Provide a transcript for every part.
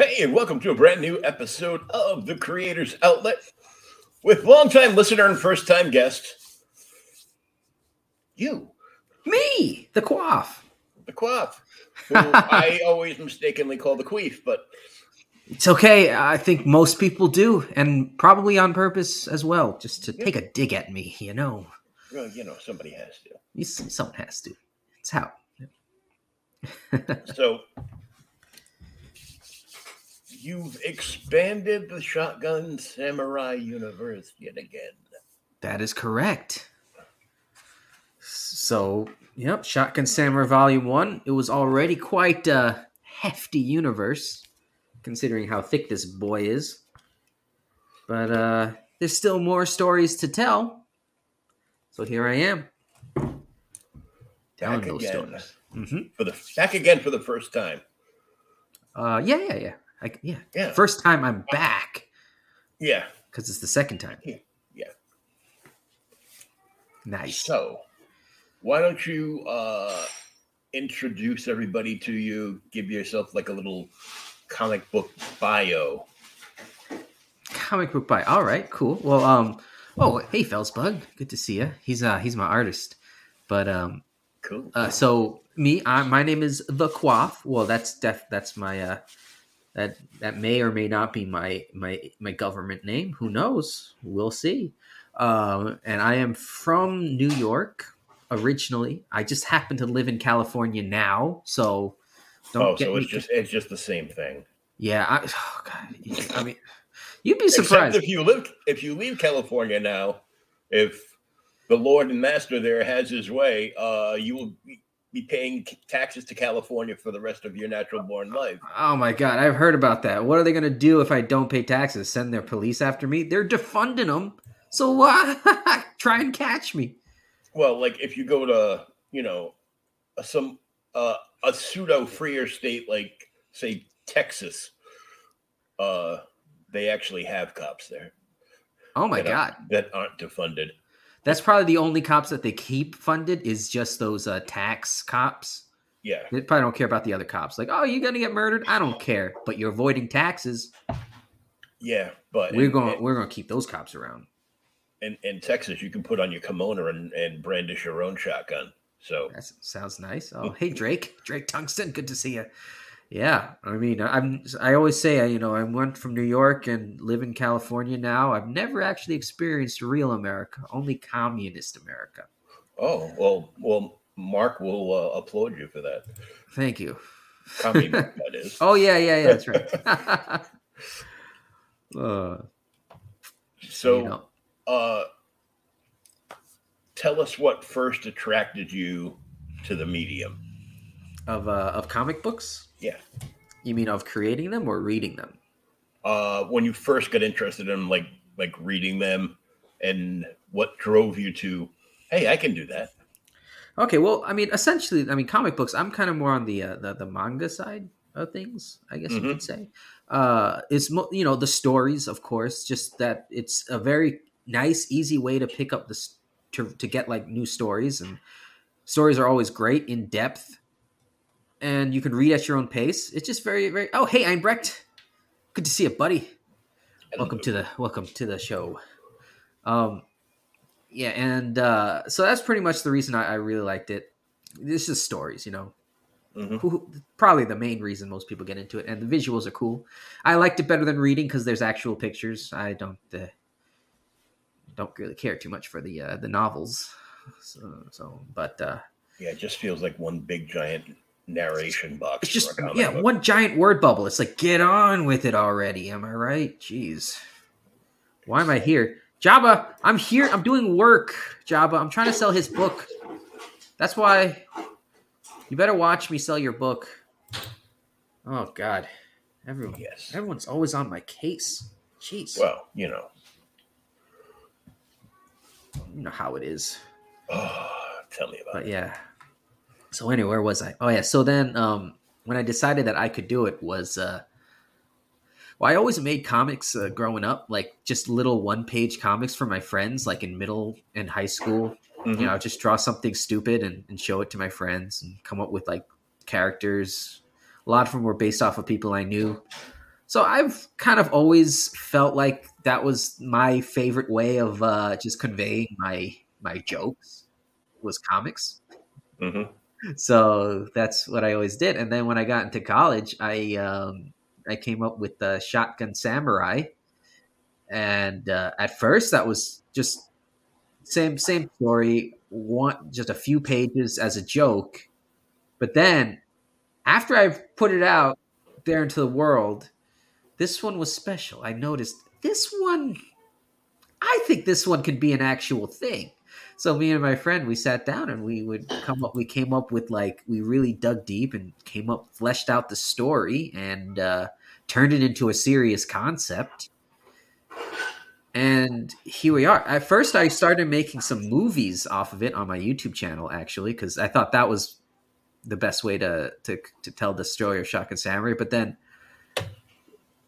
Hey, and welcome to a brand new episode of The Creators Outlet with longtime listener and first time guest, you, Me, the quaff. the Quaff, who I always mistakenly call the Queef, but It's okay. I think most people do, and probably on purpose as well, just to take a dig at me. You know, well, you know, somebody has to. you, someone has to. It's how. So, you've expanded the Shotgun Samurai universe yet again. That is correct. So, yep, Shotgun Samurai Volume 1. It was already quite a hefty universe, considering how thick this boy is. But uh there's still more stories to tell. So here I am. Back those again stories. hmm for the back again for the first time. Uh, yeah, yeah, yeah. I, yeah. Yeah. First time I'm back Yeah, because it's the second time. yeah. yeah. Nice. So, why don't you uh introduce everybody to you? Give yourself like a little comic book bio. comic book by all right cool well um oh hey Felsbug good to see you he's uh he's my artist but um Cool. uh so me I, my name is the quaff well that's def that's my uh that that may or may not be my my my government name. Who knows? We'll see. Um and i am from new york originally. I just happen to live in california now so don't oh, get so me it's just it's just the same thing. yeah i oh god i mean you'd be Except surprised. if you live if you leave California now, if the Lord and Master there has his way, uh, you will be paying taxes to California for the rest of your natural born life. Oh my god, I've heard about that. What are they gonna do if I don't pay taxes? Send their police after me? They're defunding them. So what? Try and catch me. Well, like if you go to you know a, some uh, a pseudo freer state like say Texas, uh, they actually have cops there. Oh my that god, aren't- that aren't defunded. That's probably the only cops that they keep funded is just those uh, tax cops. Yeah, They probably don't care about the other cops. Like, oh, you're gonna get murdered? I don't care, but you're avoiding taxes. Yeah, but we're going in, we're going to keep those cops around. in, in Texas, you can put on your kimono and, and brandish your own shotgun. So That sounds nice. Oh, hey Drake, Drake Tungsten, good to see you. Yeah, I mean, I'm. I always say, you know, I went from New York and live in California now. I've never actually experienced real America, only communist America. Oh well, well, Mark will uh, applaud you for that. Thank you. That is. Oh yeah, yeah, yeah. That's right. uh, so, you know, uh, tell us what first attracted you to the medium. of uh, of comic books. Yeah, You mean of creating them or reading them? uh, when you first got interested in like like reading them, and what drove you to, hey, I can do that. Okay, well, I mean, essentially, I mean, comic books. I'm kind of more on the uh, the, the manga side of things, I guess you Mhm. could say. Uh, it's mo- you know the stories, of course, just that it's a very nice, easy way to pick up this to to get like new stories, and stories are always great, in depth, and you can read at your own pace. It's just very, very. Oh, hey, Einbrecht, good to see you, buddy. Welcome to the welcome to the show. Um, yeah, and uh, so that's pretty much the reason I, I really liked it. This is stories, you know. Mhm. Who, probably the main reason most people get into it, and the visuals are cool. I liked it better than reading because there's actual pictures. I don't uh, don't really care too much for the uh, the novels. So, so but uh, Yeah, it just feels like one big giant narration box. it's just for a comic yeah, book. one giant word bubble. It's like get on with it already. Am I right? Jeez, why am I here? Jabba, I'm here. I'm doing work. Jabba, I'm trying to sell his book. That's why you better watch me sell your book. Oh God, everyone, Yes. everyone's always on my case. Jeez, Well, you know, you know how it is. oh, tell me about but it. yeah so anyway where was i? Oh yeah. So then um when i decided that i could do it was uh well i always made comics uh, growing up like just little one page comics for my friends like in middle and high school. Mhm. you know I'd just draw something stupid and, and show it to my friends and come up with like characters. A lot of them were based off of people i knew. So i've kind of always felt like that was my favorite way of uh just conveying my my jokes was comics. Mhm. So that's what I always did. And then when I got into college, I um, I came up with the Shotgun Samurai, and uh, at first that was just same same story, one just a few pages as a joke, but then after I put it out there into the world, this one was special. I noticed this one. I think this one could be an actual thing. So me and my friend, we sat down and we would come up. We came up with like we really dug deep and came up, fleshed out the story, and uh, turned it into a serious concept. And here we are. At first, I started making some movies off of it on my YouTube channel, actually, because I thought that was the best way to to to tell the story of Shotgun Samurai. But then,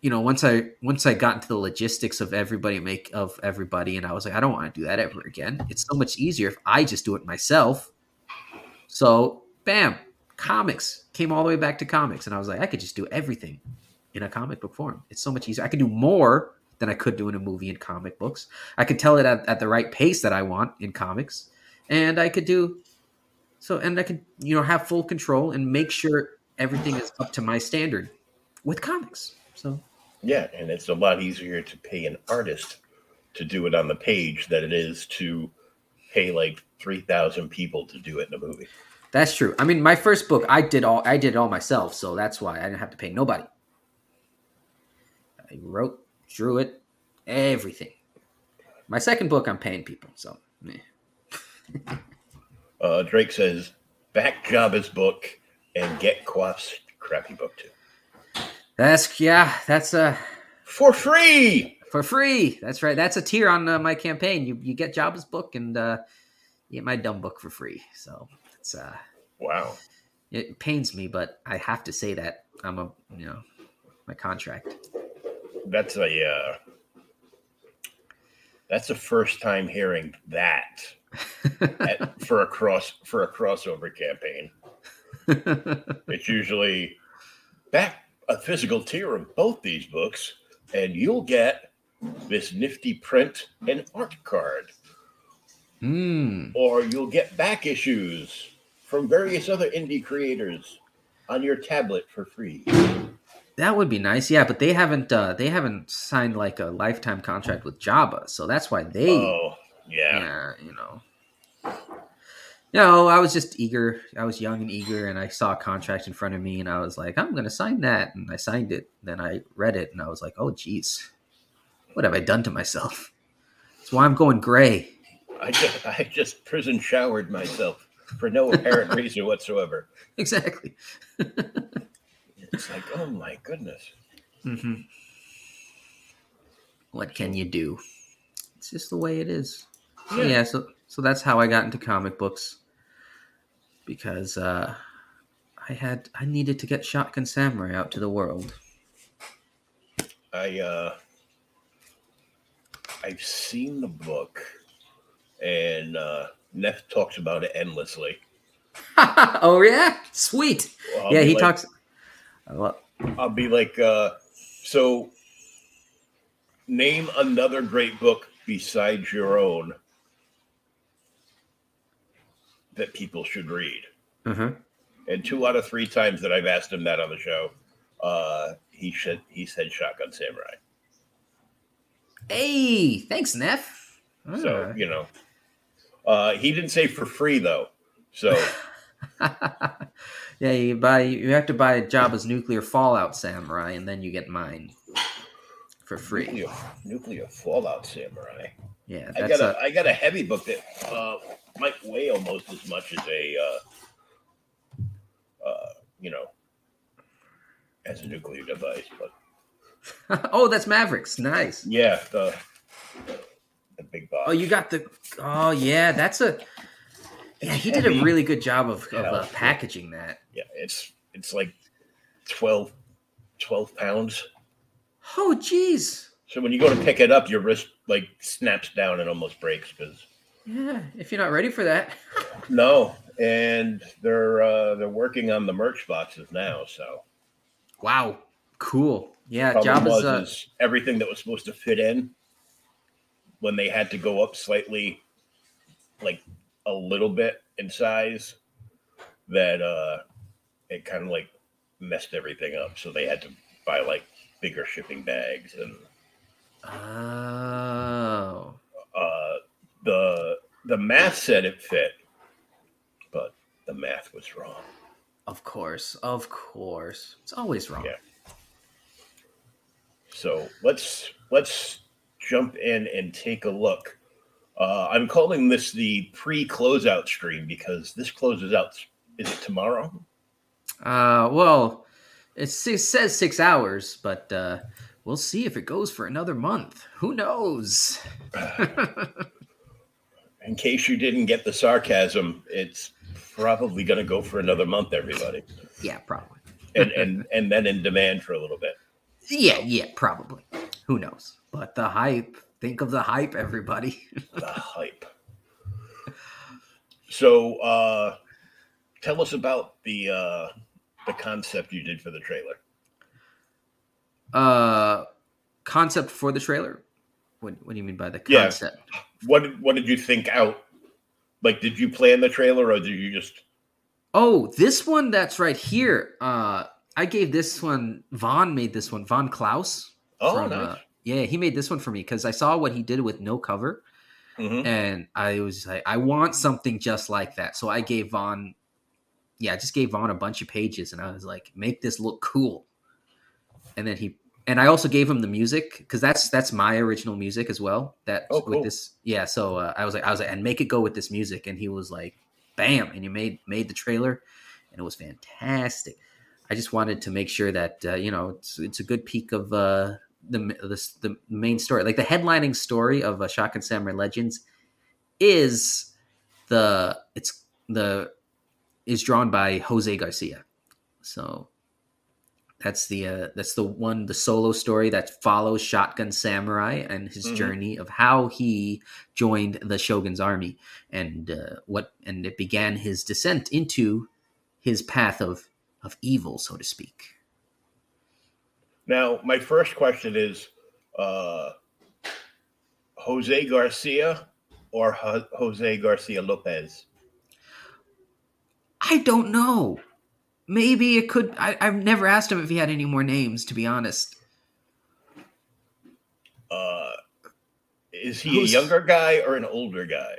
you know, once I once I got into the logistics of everybody make of everybody, and I was like, I don't want to do that ever again. It's so much easier if I just do it myself. So, bam, comics came all the way back to comics, and I was like, I could just do everything in a comic book form. It's so much easier. I could do more than I could do in a movie in comic books. I could tell it at, at the right pace that I want in comics, and I could do so, and I could you know have full control and make sure everything is up to my standard with comics. So Yeah, and it's a lot easier to pay an artist to do it on the page than it is to pay like three thousand people to do it in a movie. That's true. I mean, my first book, I did all I did it all myself, so that's why I didn't have to pay nobody. I wrote, drew it, everything. My second book, I'm paying people, so eh. Uh, Drake says, back Jabba's book and get Quaff's crappy book too. That's yeah, that's uh For free! for free. That's right. That's a tier on uh, my campaign. You you get Jabba's book and uh, you get my dumb book for free. So it's uh, Wow. it pains me, but I have to say that I'm a you know my contract. That's a uh, that's the first time hearing that at, for a cross for a crossover campaign. It's usually back a physical tier of both these books and you'll get this nifty print and art card. Hmm. Or you'll get back issues from various other indie creators on your tablet for free. That would be nice, yeah. But they haven't uh, they haven't signed like a lifetime contract with Jabba, so that's why they, Oh, yeah. yeah, you know. No, I was just eager. I was young and eager, and I saw a contract in front of me, and I was like, "I'm going to sign that." And I signed it. Then I read it, and I was like, "Oh, geez, what have I done to myself?" That's why I'm going gray. I just I just prison showered myself for no apparent reason whatsoever. Exactly. It's like, oh my goodness. hmm What can you do? It's just the way it is. Yeah. Yeah. so so that's how I got into comic books because uh, I had I needed to get Shotgun Samurai out to the world. I uh I've seen the book and uh Neff talks about it endlessly. oh yeah, sweet. I'll yeah, he like- talks. Well, I'll be like, uh, so name another great book besides your own that people should read. uh-huh. And two out of three times that I've asked him that on the show, uh, he should he said Shotgun Samurai. Hey, thanks, Neff. So Alright. you know, uh, he didn't say for free though. So yeah, you buy you have to buy Jabba's nuclear Fallout Samurai, and then you get mine for free. nuclear, nuclear Fallout Samurai. Yeah, I got a a, I got a heavy book that uh, might weigh almost as much as a uh, uh, you know as a nuclear device, but oh, that's Mavericks. Nice. yeah, the the big box. Oh, you got the. Oh, yeah, that's a. Yeah, he did a really good job of, of uh, packaging that. yeah, it's it's like 12, 12 pounds. Oh, jeez. So when you go to pick it up, your wrist like snaps down and almost breaks because Yeah, if you're not ready for that. no, and they're uh, they're working on the merch boxes now. So Wow, cool. Yeah, problem was Jabba's. Uh, is everything that was supposed to fit in when they had to go up slightly like a little bit in size that uh it kind of like messed everything up so they had to buy like bigger shipping bags and oh, uh the the math said it fit but the math was wrong of course, of course. It's always wrong. Yeah. So let's let's jump in and take a look. Uh, I'm calling this the pre-closeout stream because this closes out. Is it tomorrow? Uh, well, it says six hours, but uh, we'll see if it goes for another month. Who knows? In case you didn't get the sarcasm, it's probably going to go for another month, everybody, yeah, probably. and and and then in demand for a little bit. Yeah, yeah, probably. Who knows? But the hype. Think of the hype, everybody. The hype. So, uh, tell us about the uh, the concept you did for the trailer. uh, concept for the trailer. What, what do you mean by the Yeah. What did, what did you think out? Like, did you plan the trailer or did you just? Oh, this one that's right here. Uh, I gave this one. Vaughn made this one. Von Klaus. Oh, from, nice. uh, yeah, he made this one for me because I saw what he did with no cover, Mhm. and I was like, I want something just like that. So I gave Vaughn, yeah, I just gave Vaughn a bunch of pages, and I was like, make this look cool. And then he, and I also gave him the music because that's that's my original music as well. That Oh, with this, yeah. So uh, I was like, I was like, and make it go with this music, and he was like, bam, and he made made the trailer, and it was fantastic. I just wanted to make sure that uh, you know it's it's a good peek of uh, the the the main story, like the headlining story of uh, Shotgun Samurai Legends, is the it's the is drawn by Jose Garcia, so that's the uh, that's the one the solo story that follows Shotgun Samurai and his Mhm. journey of how he joined the Shogun's army and uh, what and it began his descent into his path of of evil, so to speak. Now, my first question is, uh, Jose Garcia or Jose Garcia Lopez? I don't know. Maybe it could. I, I've never asked him if he had any more names, to be honest. Uh, is he Who's- a younger guy or an older guy?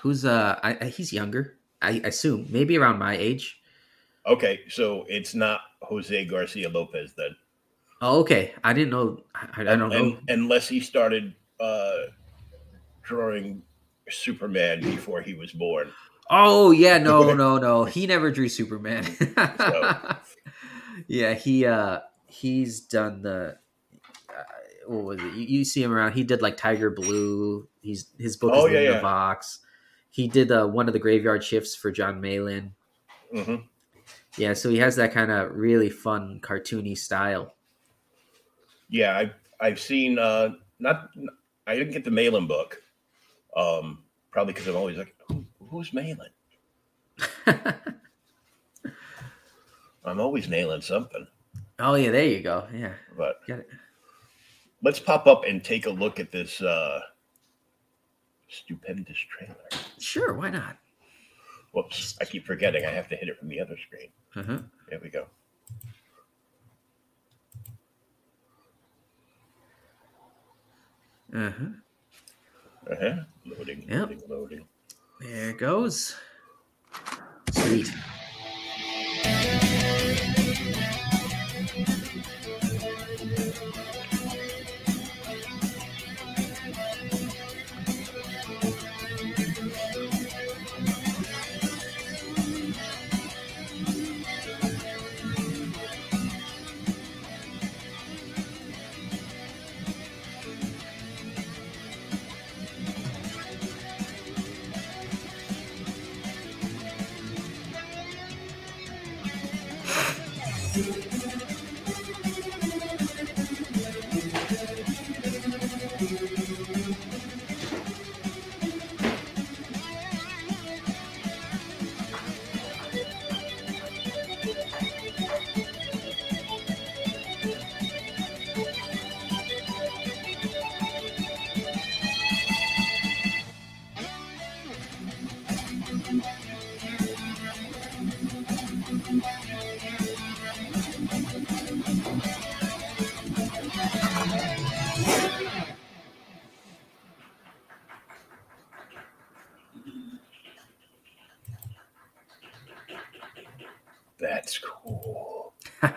Who's uh? I, I, he's younger. I assume maybe around my age. Okay, so it's not Jose Garcia Lopez then. Oh, okay. I didn't know. I, I don't know. Unless he started uh, drawing Superman before he was born. Oh yeah, no, no, no. He never drew Superman. So- yeah, he uh he's done the uh, what was it? You, you see him around. He did like Tiger Blue. He's his book Oh, is yeah, in the yeah. box. He did uh, one of the graveyard shifts for Jon Malin. hmm Yeah, so he has that kind of really fun cartoony style. Yeah, I've I've seen uh, not I didn't get the Malin book, um, probably because I'm always like, who's Malin? I'm always nailing something, oh yeah, there you go. Yeah, but let's pop up and take a look at this uh, stupendous trailer. Sure, why not? Whoops, I keep forgetting I have to hit it from the other screen. Uh-huh. There we go. Uh-huh. Uh-huh. Loading, Yep. loading, loading. There it goes. Sweet.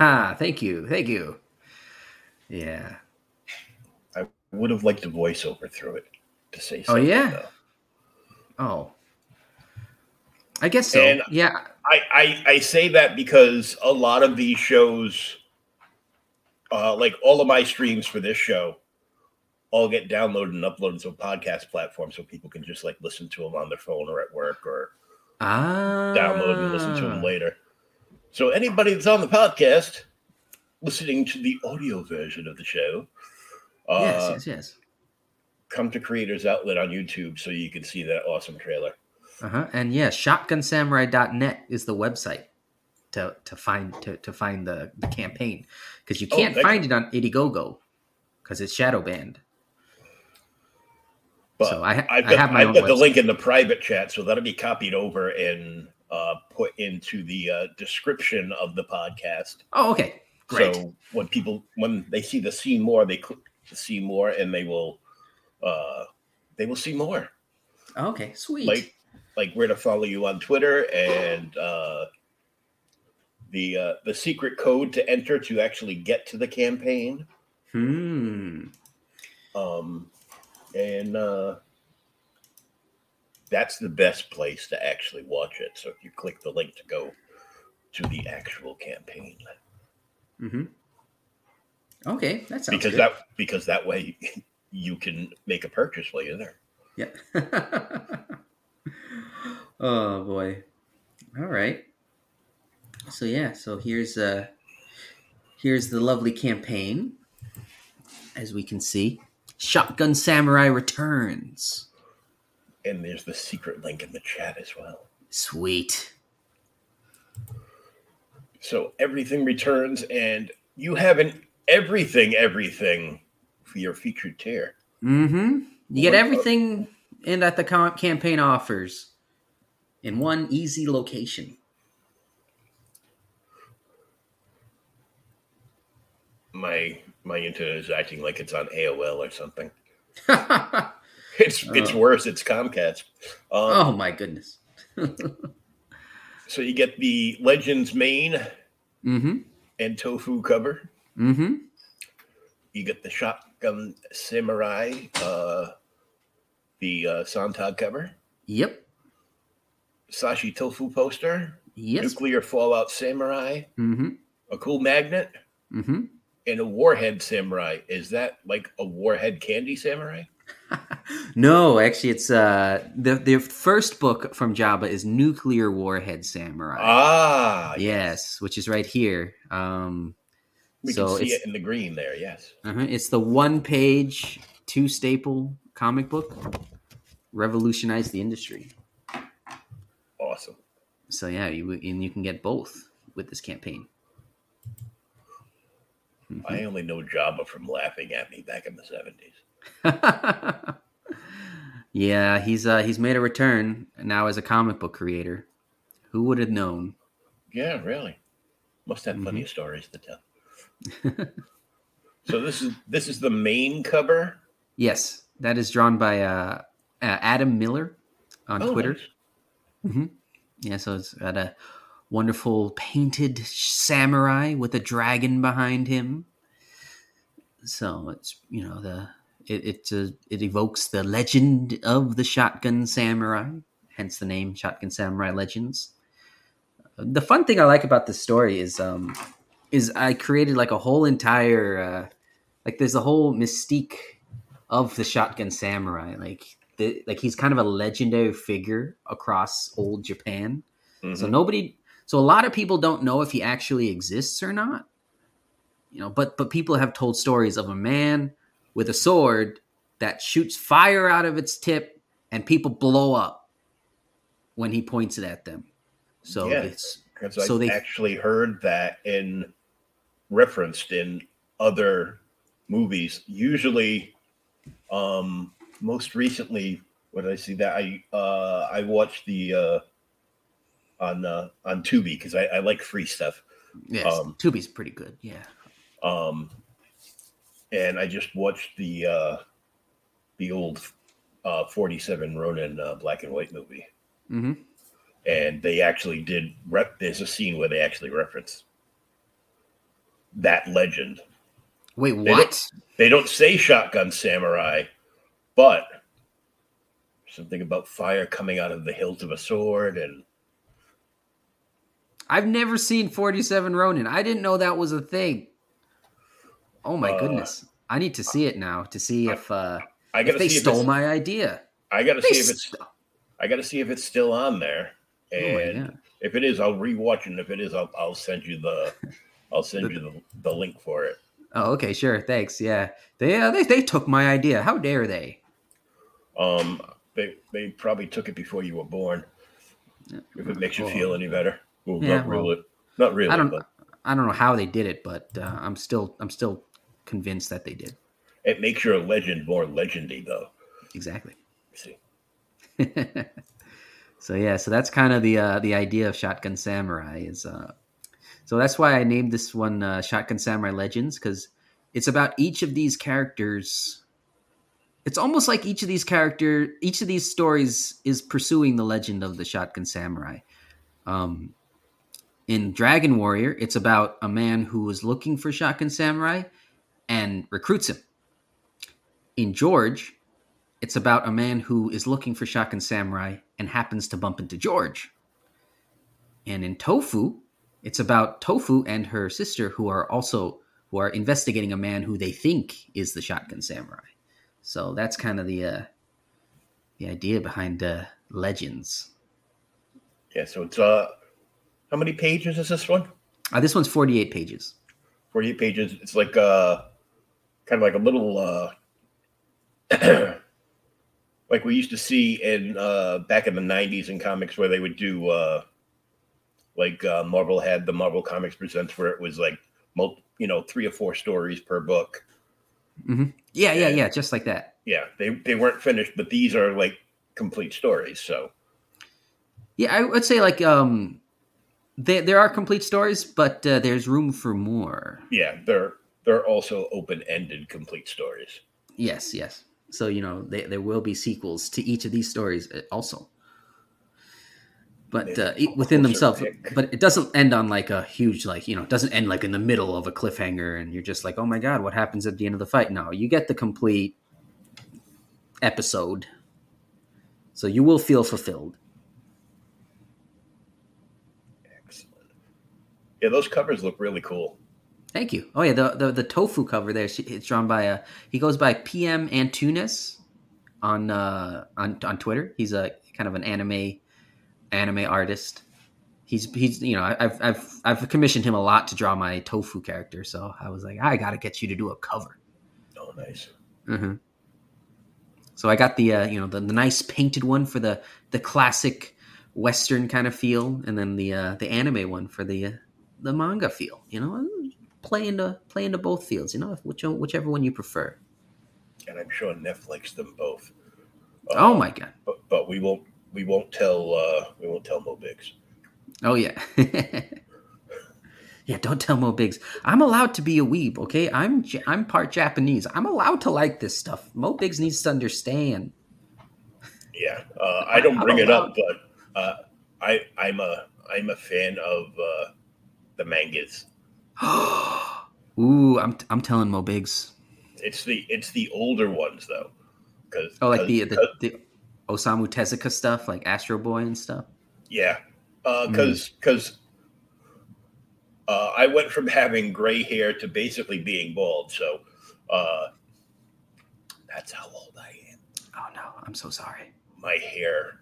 Haha, thank you. Thank you. Yeah. I would have liked a voiceover through it to say Oh, yeah? though. Oh. I guess so. And- yeah. I, I I say that because a lot of these shows, uh, like all of my streams for this show, all get downloaded and uploaded to a podcast platform, so people can just like listen to them on their phone or at work or Ah. download and listen to them later. So anybody that's on the podcast, listening to the audio version of the show, uh, Yes, yes, yes. come to Creators Outlet on YouTube so you can see that awesome trailer. Uh-huh. And yeah, shotgunsamurai.net is the website to to find to, to find the, the campaign because you Oh, can't thank find it on Indiegogo because it's shadow banned. But So I I've I have my I've got the link in the private chat, so that'll be copied over and uh, put into the uh, description of the podcast. Oh, okay. Great. So when people when they see the see more, they click the see more, and they will uh, they will see more. okay, sweet. Like like where to follow you on Twitter and uh, the uh, the secret code to enter to actually get to the campaign. hmm. um, and uh, that's the best place to actually watch it. So if you click the link to go to the actual campaign, Mm-hmm. Okay, that sounds because good. that because that way you can make a purchase while you're there. Yeah. oh boy. All right. So yeah, so here's uh here's the lovely campaign. As we can see, Shotgun Samurai returns. And there's the secret link in the chat as well. Sweet. So everything returns, and you have an everything, everything for your featured tier. Mm-hmm. You get everything in that the campaign offers in one easy location. My my internet is acting like it's on AOL or something. oh It's it's worse. It's Comcast. Um, my goodness. So you get the Legends main Mm-hmm. and Tofu cover. Mm-hmm. You get the Shotgun Samurai, uh, the uh, Sontag cover, Yep. Sashi Tofu poster, Yes. Nuclear Fallout Samurai, Mm-hmm. a cool magnet, Mm-hmm. and a Warhead Samurai. Is that like a Warhead Candy Samurai? No, actually, it's uh the the first book from Jabba is Nuclear Warhead Samurai. Ah, yes, which is right here. Um, we so can see it in the green there. Yes. uh-huh, it's the one page, two staple comic book. Revolutionized the industry. Awesome. So yeah, you and you can get both with this campaign. I only know Jabba from laughing at me back in the seventies. yeah, he's uh he's made a return now as a comic book creator. Who would have known? Yeah, really. Must have plenty Mhm. of stories to tell. so this is this is the main cover. Yes, that is drawn by uh, uh Adam Miller on Oh, Twitter. nice. Yeah, so it's got a wonderful painted samurai with a dragon behind him. So it's you know the it it, uh, it evokes the legend of the shotgun samurai, hence the name Shotgun Samurai Legends. The fun thing I like about this story is um is I created like a whole entire uh, like there's a whole mystique of the Shotgun Samurai like the, like he's kind of a legendary figure across old Japan. So Mhm. nobody so a lot of people don't know if he actually exists or not. You know, but but people have told stories of a man with a sword that shoots fire out of its tip and people blow up when he points it at them. So Yeah. it's So I've they- actually heard that in referenced in other movies. Usually, um, most recently, what did I see that I uh, I watched the uh, on uh, on Tubi because I, I like free stuff. yes, um, Tubi's pretty good. Yeah. Um, and I just watched the uh, the old uh, forty seven Ronin uh, black and white movie. hmm and they actually did rep there's a scene where they actually reference that legend Wait, don't- what? they don't say shotgun samurai but something about fire coming out of the hilt of a sword and I've never seen 47 Ronin. I didn't know that was a thing. Oh my Uh, goodness. I need to see it now to see if uh i if they see stole my idea. i gotta They see if it's st- i gotta see if it's still on there Oh and God. if it is i'll rewatch it and if it is i'll, I'll send you the i'll send you the, the link for it Oh, okay, sure. Thanks. Yeah. They uh, they they took my idea. How dare they? um they they probably took it before you were born if it makes you feel any better well, Yeah, not well, really not really I don't but I don't know how they did it, but uh, I'm still I'm still convinced that they did. It makes your legend more legendy, though. Exactly. See, so yeah, so that's kind of the uh, the idea of Shotgun Samurai is uh, so that's why I named this one uh, Shotgun Samurai Legends because it's about each of these characters. It's almost like each of these character, each of these stories is pursuing the legend of the Shotgun Samurai. Um, in Dragon Warrior, it's about a man who is looking for Shotgun Samurai and recruits him. In George, it's about a man who is looking for Shotgun Samurai and happens to bump into George. And in Tofu, it's about Tofu and her sister who are also who are investigating a man who they think is the Shotgun Samurai. So that's kind of the uh, the idea behind uh, Legends. yeah. So it's uh, how many pages is this one? Uh, this one's 48 pages. Forty-eight pages. It's like uh, kind of like a little uh, like we used to see in uh back in the '90s in comics where they would do uh, like uh, Marvel had the Marvel Comics Presents where it was like, mul- you know, three or four stories per book. Yeah, yeah, yeah, just like that. Yeah, they they weren't finished, but these are like complete stories. So Yeah, I would say like um, there there are complete stories, but uh, there's room for more. yeah, they're they're also open ended complete stories. Yes, yes. So you know they, there will be sequels to each of these stories uh, also, but uh, within themselves. pick. But it doesn't end on like a huge like you know it doesn't end like in the middle of a cliffhanger and you're just like oh my god what happens at the end of the fight? No, you get the complete episode, so you will feel fulfilled. Excellent. Yeah, those covers look really cool. Thank you. Oh yeah, the the, the tofu cover there. she- It's drawn by a he goes by PM Antunes on uh on on Twitter. He's a kind of an anime anime artist. He's he's you know I've I've I've commissioned him a lot to draw my tofu character. So I was like I got to get you to do a cover. Oh, nice. hmm So I got the uh, you know the, the nice painted one for the the classic Western kind of feel, and then the uh, the anime one for the uh, the manga feel. You know, play into play into both fields. You know, which, whichever one you prefer. And I'm sure Netflix them both. Oh my god! But but we won't we won't tell uh we won't tell Mo Biggs. Oh yeah. yeah, don't tell Mo Biggs. I'm allowed to be a weeb, okay? I'm I'm part Japanese. I'm allowed to like this stuff. Mo Biggs needs to understand. Yeah, uh, I don't bring it up, but uh, I I'm a I'm a fan of uh, the mangas. Ooh, I'm I'm telling Mo Biggs. It's the it's the older ones though, because Oh, like the the, the Osamu Tezuka stuff, like Astro Boy and stuff. yeah, Mm. because because uh, I went from having gray hair to basically being bald, so uh, that's how old I am. Oh no, I'm so sorry. My hair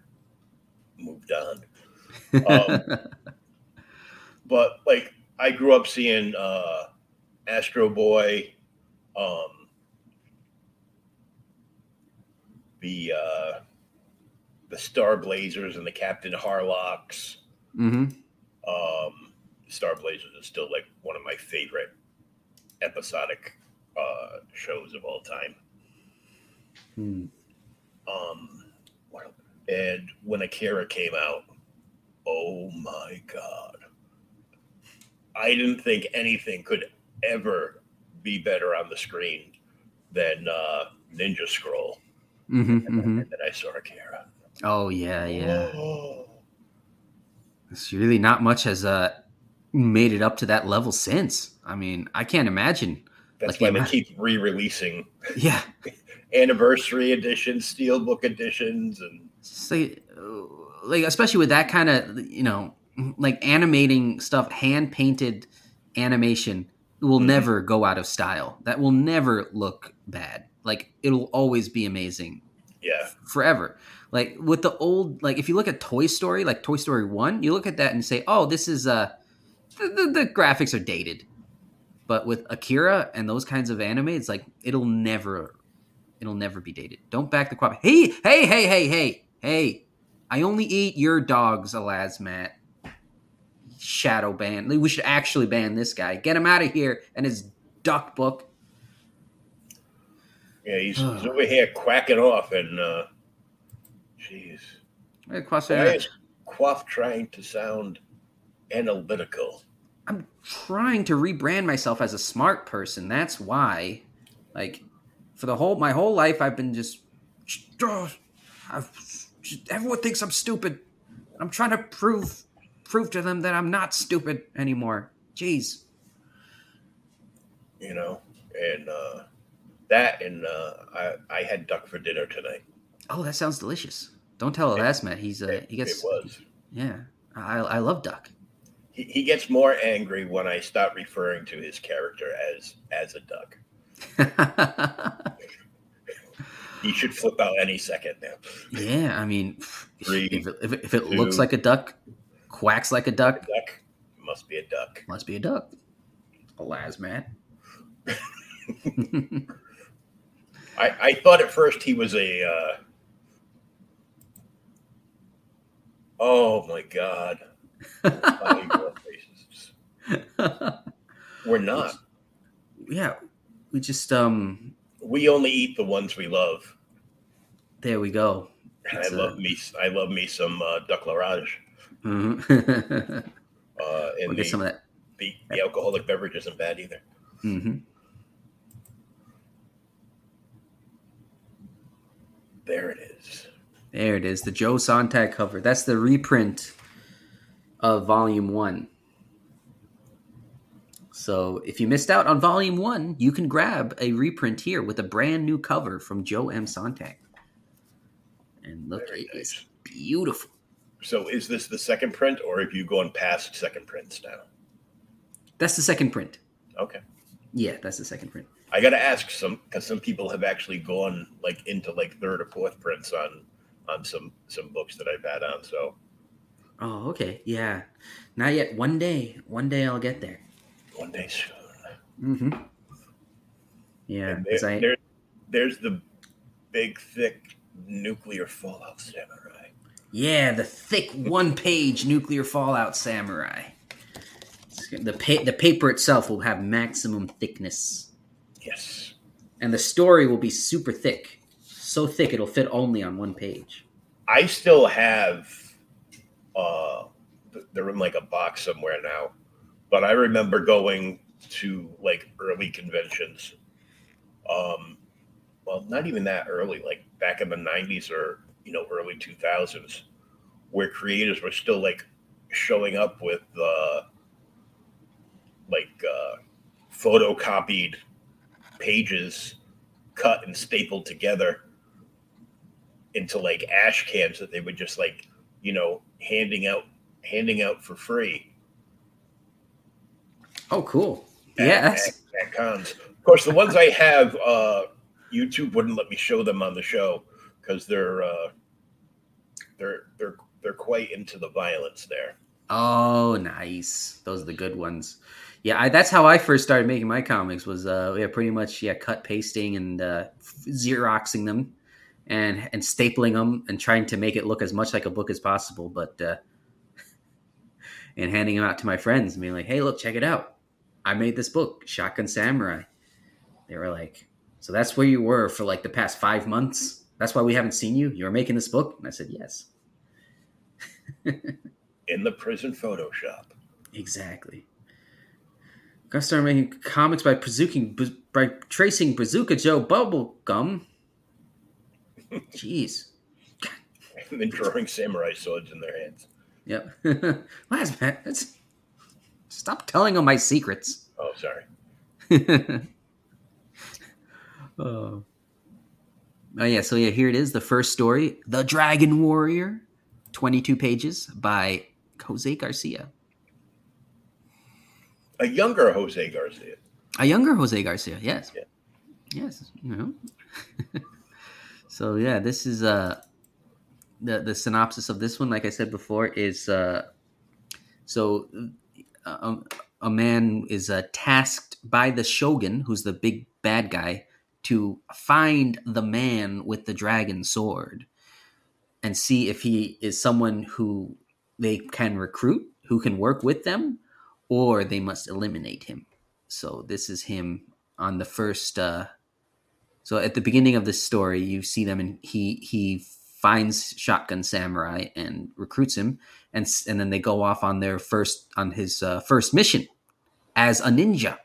moved on. Um, but like I grew up seeing uh Astro Boy, um the uh the Star Blazers and the Captain Harlocks. hmm Um Star Blazers is still like one of my favorite episodic uh shows of all time. Hmm. Um and when Akira came out, oh my god. I didn't think anything could ever be better on the screen than uh, Ninja Scroll. hmm And hmm then I saw Akira. Oh yeah, yeah. Oh, It's really not much has uh made it up to that level since. I mean, I can't imagine. that's Like why the they amount- keep re-releasing Yeah, anniversary editions, steelbook editions, and It's uh, like especially with that kind of you know like animating stuff hand painted animation will Mhm. never go out of style. That will never look bad. Like it'll always be amazing. Yeah, forever. Like with the old like if you look at toy story like toy story 1 you look at that and say oh this is uh the, the, the graphics are dated. But with akira and those kinds of anime it's like it'll never it'll never be dated. Don't back the Quaff hey hey hey hey hey hey. I only eat your dogs alas matt shadow ban we should actually ban this guy get him out of here and his duck book yeah. He's, he's over here quacking off, and uh, jeez, why is Quaff trying to sound analytical? I'm trying to rebrand myself as a smart person. That's why. Like, for the whole my whole life, I've been just. I've, everyone thinks I'm stupid. I'm trying to prove prove to them that I'm not stupid anymore. Jeez. You know, and uh, that, and uh, I I had duck for dinner tonight. Oh, that sounds delicious. Don't tell Matt. He's uh, he gets it was. yeah. I I love duck. He, he gets more angry when I start referring to his character as as a duck. He should flip out any second now. yeah, I mean, Three, if it, if it, if it two. looks like a duck, quacks like a duck, Duck must be a duck. must be a duck. Alas, Matt. I, I thought at first he was a. Uh, oh my god! We're not. yeah, we just um we only eat the ones we love. There we go. I It's, uh, love me. I love me some uh, duck larage. Mhm. Uh, and we'll the, some of that. the, the alcoholic beverage isn't bad either. hmm There it is. There it is, the Joe Sontag cover. That's the reprint of Volume One. So if you missed out on Volume One, you can grab a reprint here with a brand new cover from Joe M. Sontag. And look, Very it is nice. beautiful. So is this the second print, or have you gone past second prints now? That's the second print. Okay. Yeah, that's the second print. I got to ask some because some people have actually gone like into like third or fourth prints on on some some books that I've had on. So Oh, okay. Yeah. Not yet. One day. One day I'll get there. one day soon. Mm-hmm. Yeah. There, I- there- there's the big thick nuclear fallout samurai. Yeah, the thick one-page nuclear fallout samurai. The pa- the paper itself will have maximum thickness, Yes. and the story will be super thick, so thick it'll fit only on one page. I still have uh they're in like a box somewhere now. But I remember going to like early conventions. Um well not even that early, like back in the nineties or you know, early two thousands, where creators were still like showing up with uh like uh photocopied pages cut and stapled together into like ash cans that they would just like you know handing out handing out for free Oh, cool. at, Yeah, that's, at, at cons of course the ones i have uh youtube wouldn't let me show them on the show because they're uh they're they're they're quite into the violence there oh, nice. Those are the good ones. Yeah, I, that's how I first started making my comics. Was uh, yeah, pretty much yeah, cut pasting and uh, xeroxing them, and and stapling them and trying to make it look as much like a book as possible, but uh, and handing them out to my friends and being like, "Hey, look, check it out! I made this book, Shotgun Samurai." They were like, "So that's where you were for like the past five months? That's why we haven't seen you. You were making this book?" And I said, "Yes, in the prison photoshop exactly." Gotta start making comics by bazooking, by tracing Bazooka Joe Bubblegum. Jeez. and then drawing samurai swords in their hands Yep. Last man, that's stop telling them my secrets. oh sorry oh. Oh yeah, so yeah, here it is, the first story, The Dragon Warrior, 22 pages by Jose Garcia. a younger jose garcia A younger Jose Garcia, yes. Yeah. Yes, you know. so yeah, this is uh the the synopsis of this one, like I said before, is uh so uh, a, a man is uh, tasked by the shogun, who's the big bad guy, to find the man with the dragon sword and see if he is someone who they can recruit, who can work with them, or they must eliminate him. So this is him on the first. Uh, so at the beginning of this story, you see them, and he he finds Shotgun Samurai and recruits him, and and then they go off on their first on his uh, first mission as a ninja.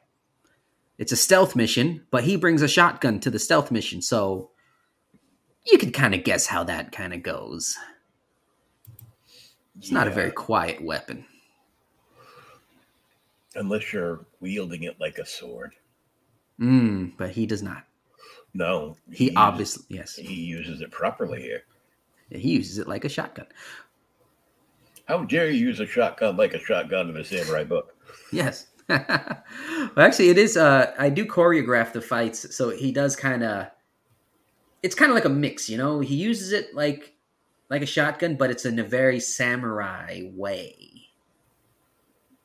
It's a stealth mission, but he brings a shotgun to the stealth mission, so you can kind of guess how that kind of goes. It's not a very quiet weapon. unless you're wielding it like a sword Mm, but he does not. no He uses- obviously yes. he uses it properly here He uses it like a shotgun. How dare you use a shotgun like a shotgun in a samurai book? Yes. well, actually, it is. Uh, I do choreograph the fights, so he does kind of. It's kind of like a mix, you know. He uses it like like a shotgun, but it's in a very samurai way.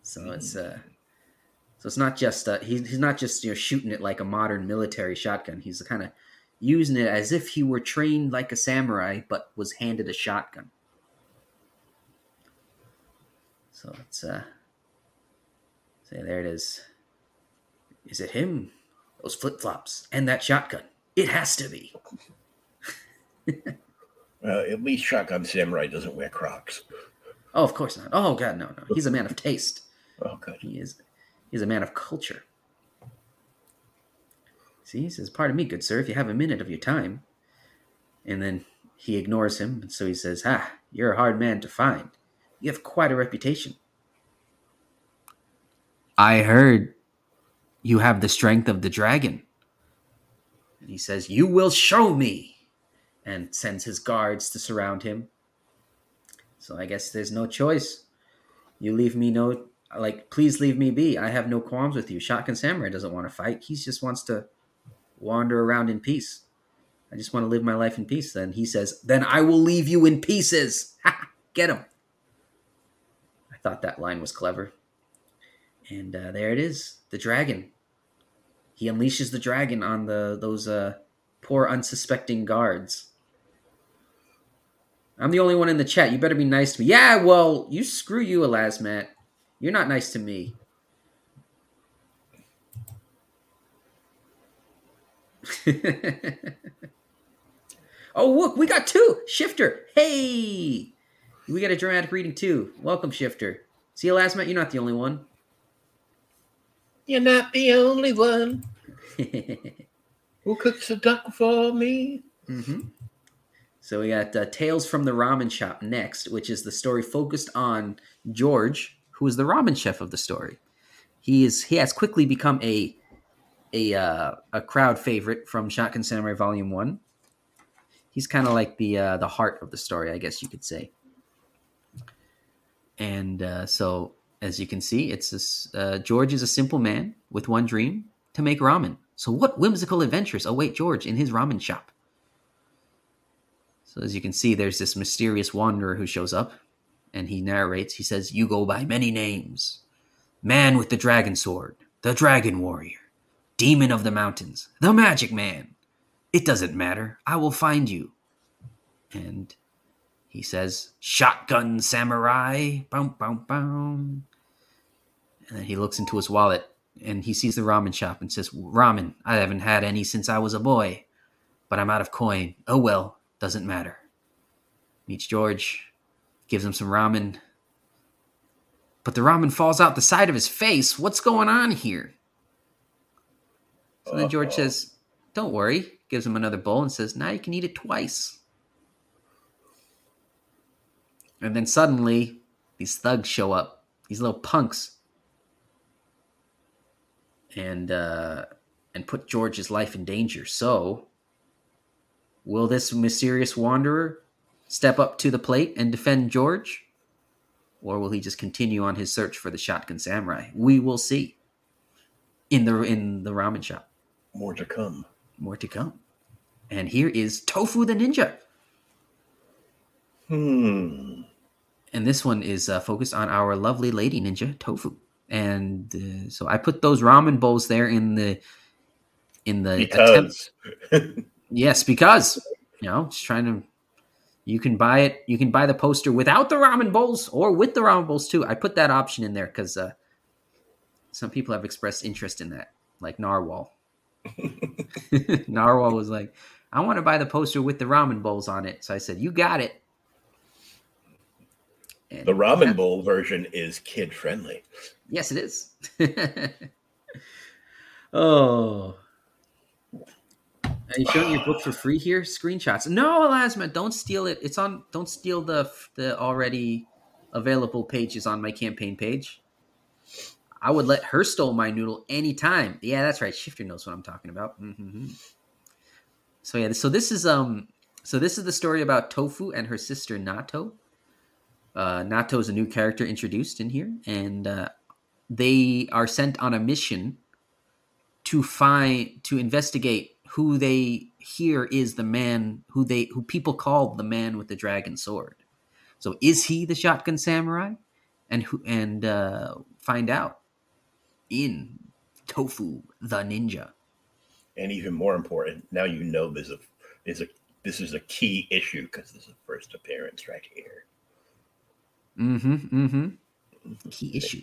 So it's uh, so it's not just uh, he, he's not just you know shooting it like a modern military shotgun. He's kind of using it as if he were trained like a samurai, but was handed a shotgun. So it's uh, so there it is. Is it him? Those flip flops and that shotgun. It has to be. Uh, at least Shotgun Samurai doesn't wear Crocs. Oh, of course not. Oh God, no, no. He's a man of taste. Oh, God, He is. He's a man of culture. See, he says, "Pardon me, good sir, if you have a minute of your time." And then he ignores him, and so he says, "Ah, you're a hard man to find. You have quite a reputation." I heard you have the strength of the dragon. And he says, You will show me. And sends his guards to surround him. So I guess there's no choice. You leave me no, like, please leave me be. I have no qualms with you. Shotgun Samurai doesn't want to fight. He just wants to wander around in peace. I just want to live my life in peace. Then he says, Then I will leave you in pieces. Get him. I thought that line was clever. And uh, there it is, the dragon. He unleashes the dragon on the those uh, poor unsuspecting guards. I'm the only one in the chat. You better be nice to me. Yeah, well, you screw you, Elasmat. You're not nice to me. oh, look, we got two. Shifter. Hey. We got a dramatic reading too. Welcome, Shifter. See, Elasmat, you're not the only one. You're not the only one who cooks a duck for me. hmm So we got uh, Tales from the Ramen Shop next, which is the story focused on George, who is the ramen chef of the story. He is he has quickly become a a uh, a crowd favorite from Shotgun Samurai Volume One. He's kind of like the uh, the heart of the story, I guess you could say. And uh, so, as you can see, it's this, uh, George is a simple man with one dream to make ramen. So, what whimsical adventures await George in his ramen shop? So, as you can see, there's this mysterious wanderer who shows up and he narrates. He says, You go by many names Man with the dragon sword, the dragon warrior, demon of the mountains, the magic man. It doesn't matter. I will find you. And he says, Shotgun samurai. Boom, boom, boom. And then he looks into his wallet and he sees the ramen shop and says, Ramen, I haven't had any since I was a boy, but I'm out of coin. Oh well, doesn't matter. Meets George, gives him some ramen. But the ramen falls out the side of his face. What's going on here? So then George says, Don't worry. Gives him another bowl and says, Now you can eat it twice. And then suddenly, these thugs show up, these little punks, and uh, and put George's life in danger. So, will this mysterious wanderer step up to the plate and defend George, or will he just continue on his search for the shotgun samurai? We will see. In the in the ramen shop, More to come. more to come. And here is Tofu the Ninja. Hmm. and this one is uh, focused on our lovely lady ninja tofu. And uh, so i put those ramen bowls there in the in the attempt- yes because you know just trying to you can buy it you can buy the poster without the ramen bowls or with the ramen bowls too. I put that option in there because uh, some people have expressed interest in that like narwhal. Narwhal was like i want to buy the poster with the ramen bowls on it. So i said you got it And the ramen bowl version is kid friendly. Yes, it is. oh. Are you showing your book for free here? Screenshots. No, Elasma, don't steal it. It's on don't steal the the already available pages on my campaign page. I would let her stole my noodle anytime. Yeah, that's right. Shifter knows what I'm talking about. hmm So yeah, so this is um so this is the story about Tofu and her sister Nato. Uh, Nato is a new character introduced in here, and uh, they are sent on a mission to find to investigate who they hear is the man who they who people call the man with the dragon sword. So is he the shotgun samurai? And who and uh, find out in Tofu the Ninja. And even more important, now you know there's a is a this is a key issue because this is a first appearance right here. Mm-hmm. Mm-hmm. Key issue.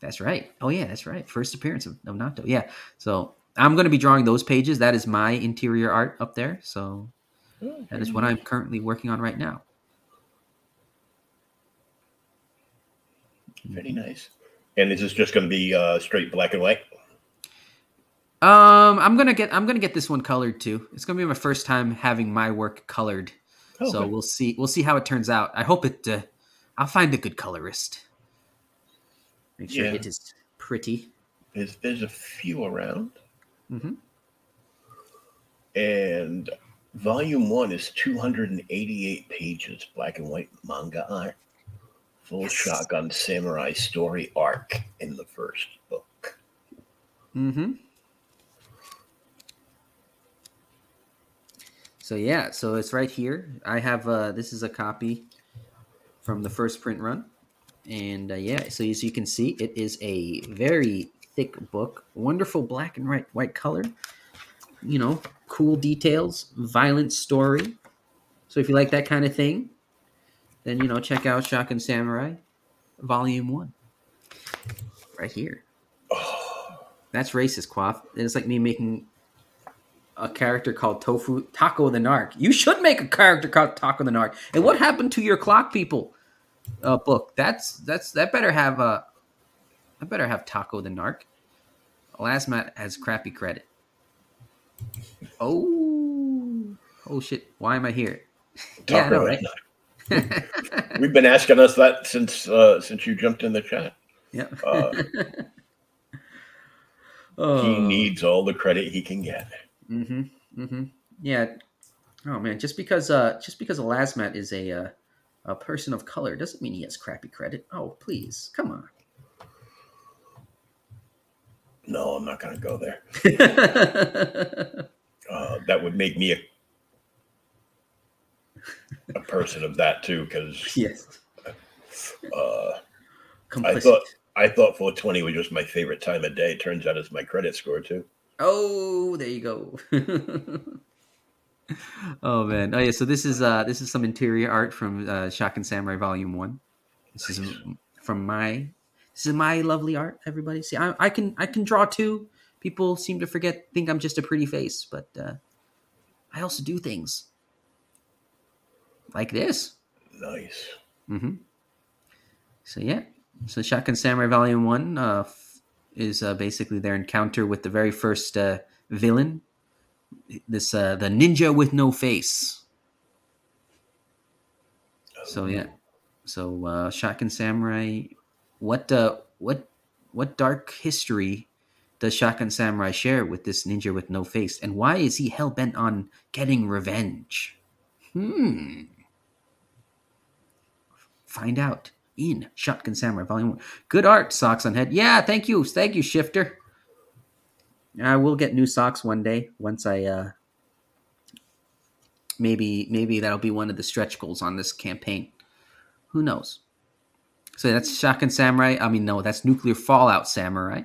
That's right. Oh yeah, that's right. First appearance of, of Nato. Yeah. So I'm going to be drawing those pages. That is my interior art up there. So that is what I'm currently working on right now. Very nice. And is this just going to be uh, straight black and white? Um, I'm gonna get I'm gonna get this one colored too. It's gonna be my first time having my work colored, Oh, so good. we'll see we'll see how it turns out. I hope it. Uh, I'll find a good colorist. Make sure Yeah. it is pretty. There's, there's a few around. Mhm. And volume one is 288 pages, black and white manga art. Full shotgun samurai story arc in the first book. Mm-hmm. So yeah, so it's right here. I have uh this is a copy from the first print run. And uh, yeah, so as you can see, it is a very thick book, wonderful black and white white color. You know, cool details, violent story. So if you like that kind of thing, then you know, check out Shotgun Samurai Volume 1. Right here. That's racist, Quaff. It's like me making a character called Tofu Taco the Narc. You should make a character called Taco the Narc. And what happened to your Clock People uh, book? That's that's that better have uh I better have Taco the Narc. Lasmat has crappy credit. Oh, oh shit! Why am I here? yeah, I know, right? We've been asking us that since uh, since you jumped in the chat. Yeah. Uh, he Oh. needs all the credit he can get. Mm-hmm. Mm-hmm. Yeah. Oh man, just because uh just because a Lasmat is a uh, a person of color doesn't mean he has crappy credit. Oh please, come on. No, I'm not going to go there. Uh, that would make me a, a person of that too, because yes. uh, I thought I thought 420 was just my favorite time of day. Turns out it's my credit score too. Oh, there you go. oh man. Oh yeah. So this is uh this is some interior art from uh, Shotgun Samurai Volume One. This is from my this is my lovely art. Everybody see, I, I can I can draw too. People seem to forget, think I'm just a pretty face, but uh, I also do things like this. Nice. Mm-hmm. So yeah, so Shotgun Samurai Volume One uh, is uh, basically their encounter with the very first uh, villain, this uh, the ninja with no face. So yeah, so uh, Shotgun Samurai, what uh, what what dark history does Shotgun Samurai share with this ninja with no face, and why is he hell bent on getting revenge? Hmm. Find out in Shotgun Samurai Volume One. Good art, socks on head. Yeah, thank you, thank you, Shifter. I will get new socks one day once I uh maybe maybe that'll be one of the stretch goals on this campaign. Who knows? So that's Shotgun Samurai. I mean, no, that's Nuclear Fallout Samurai.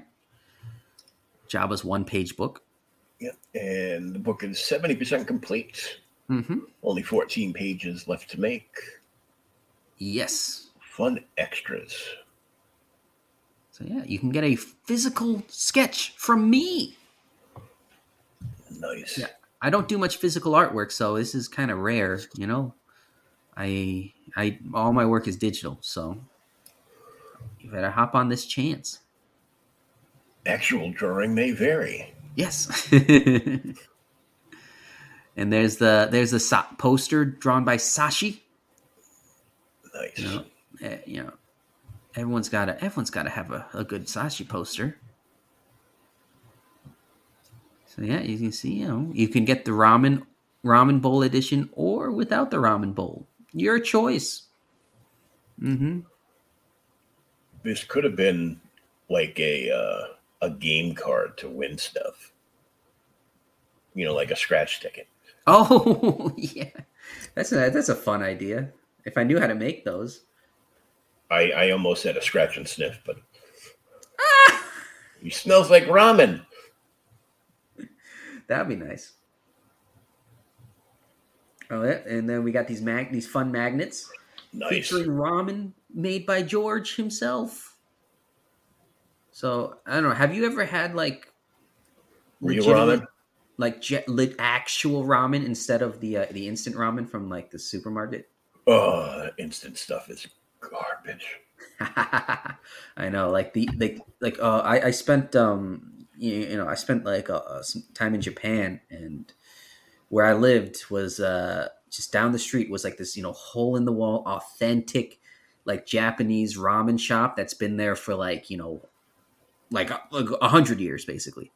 Java's one page book. Yep. And the book is 70% complete. Mm-hmm. Only 14 pages left to make. Yes. Fun extras. So yeah, you can get a physical sketch from me. Nice. Yeah. I don't do much physical artwork, so this is kind of rare, you know. I I all my work is digital, so you better hop on this chance. Actual drawing may vary. Yes. and there's the there's the poster drawn by Sashi. Nice. You know, you know, everyone's got to everyone's got to have a, a good Sashi poster. So yeah, you can see, you know, you can get the ramen ramen bowl edition or without the ramen bowl. Your choice. Mm-hmm. This could have been like a uh, a game card to win stuff. You know, like a scratch ticket. Oh yeah, that's a that's a fun idea. If I knew how to make those. I, I almost had a scratch and sniff, but he smells like ramen. That'd be nice. Oh, yeah. and then we got these mag these fun magnets Nice. featuring ramen made by George himself. So I don't know. Have you ever had like Real ramen? like je- lit actual ramen instead of the uh, the instant ramen from like the supermarket. Oh, instant stuff is garbage. I know, like the like like uh, I I spent um you, you know I spent like uh, uh, some time in Japan and where I lived was uh just down the street was like this you know hole in the wall authentic like Japanese ramen shop that's been there for like you know like like a hundred years basically.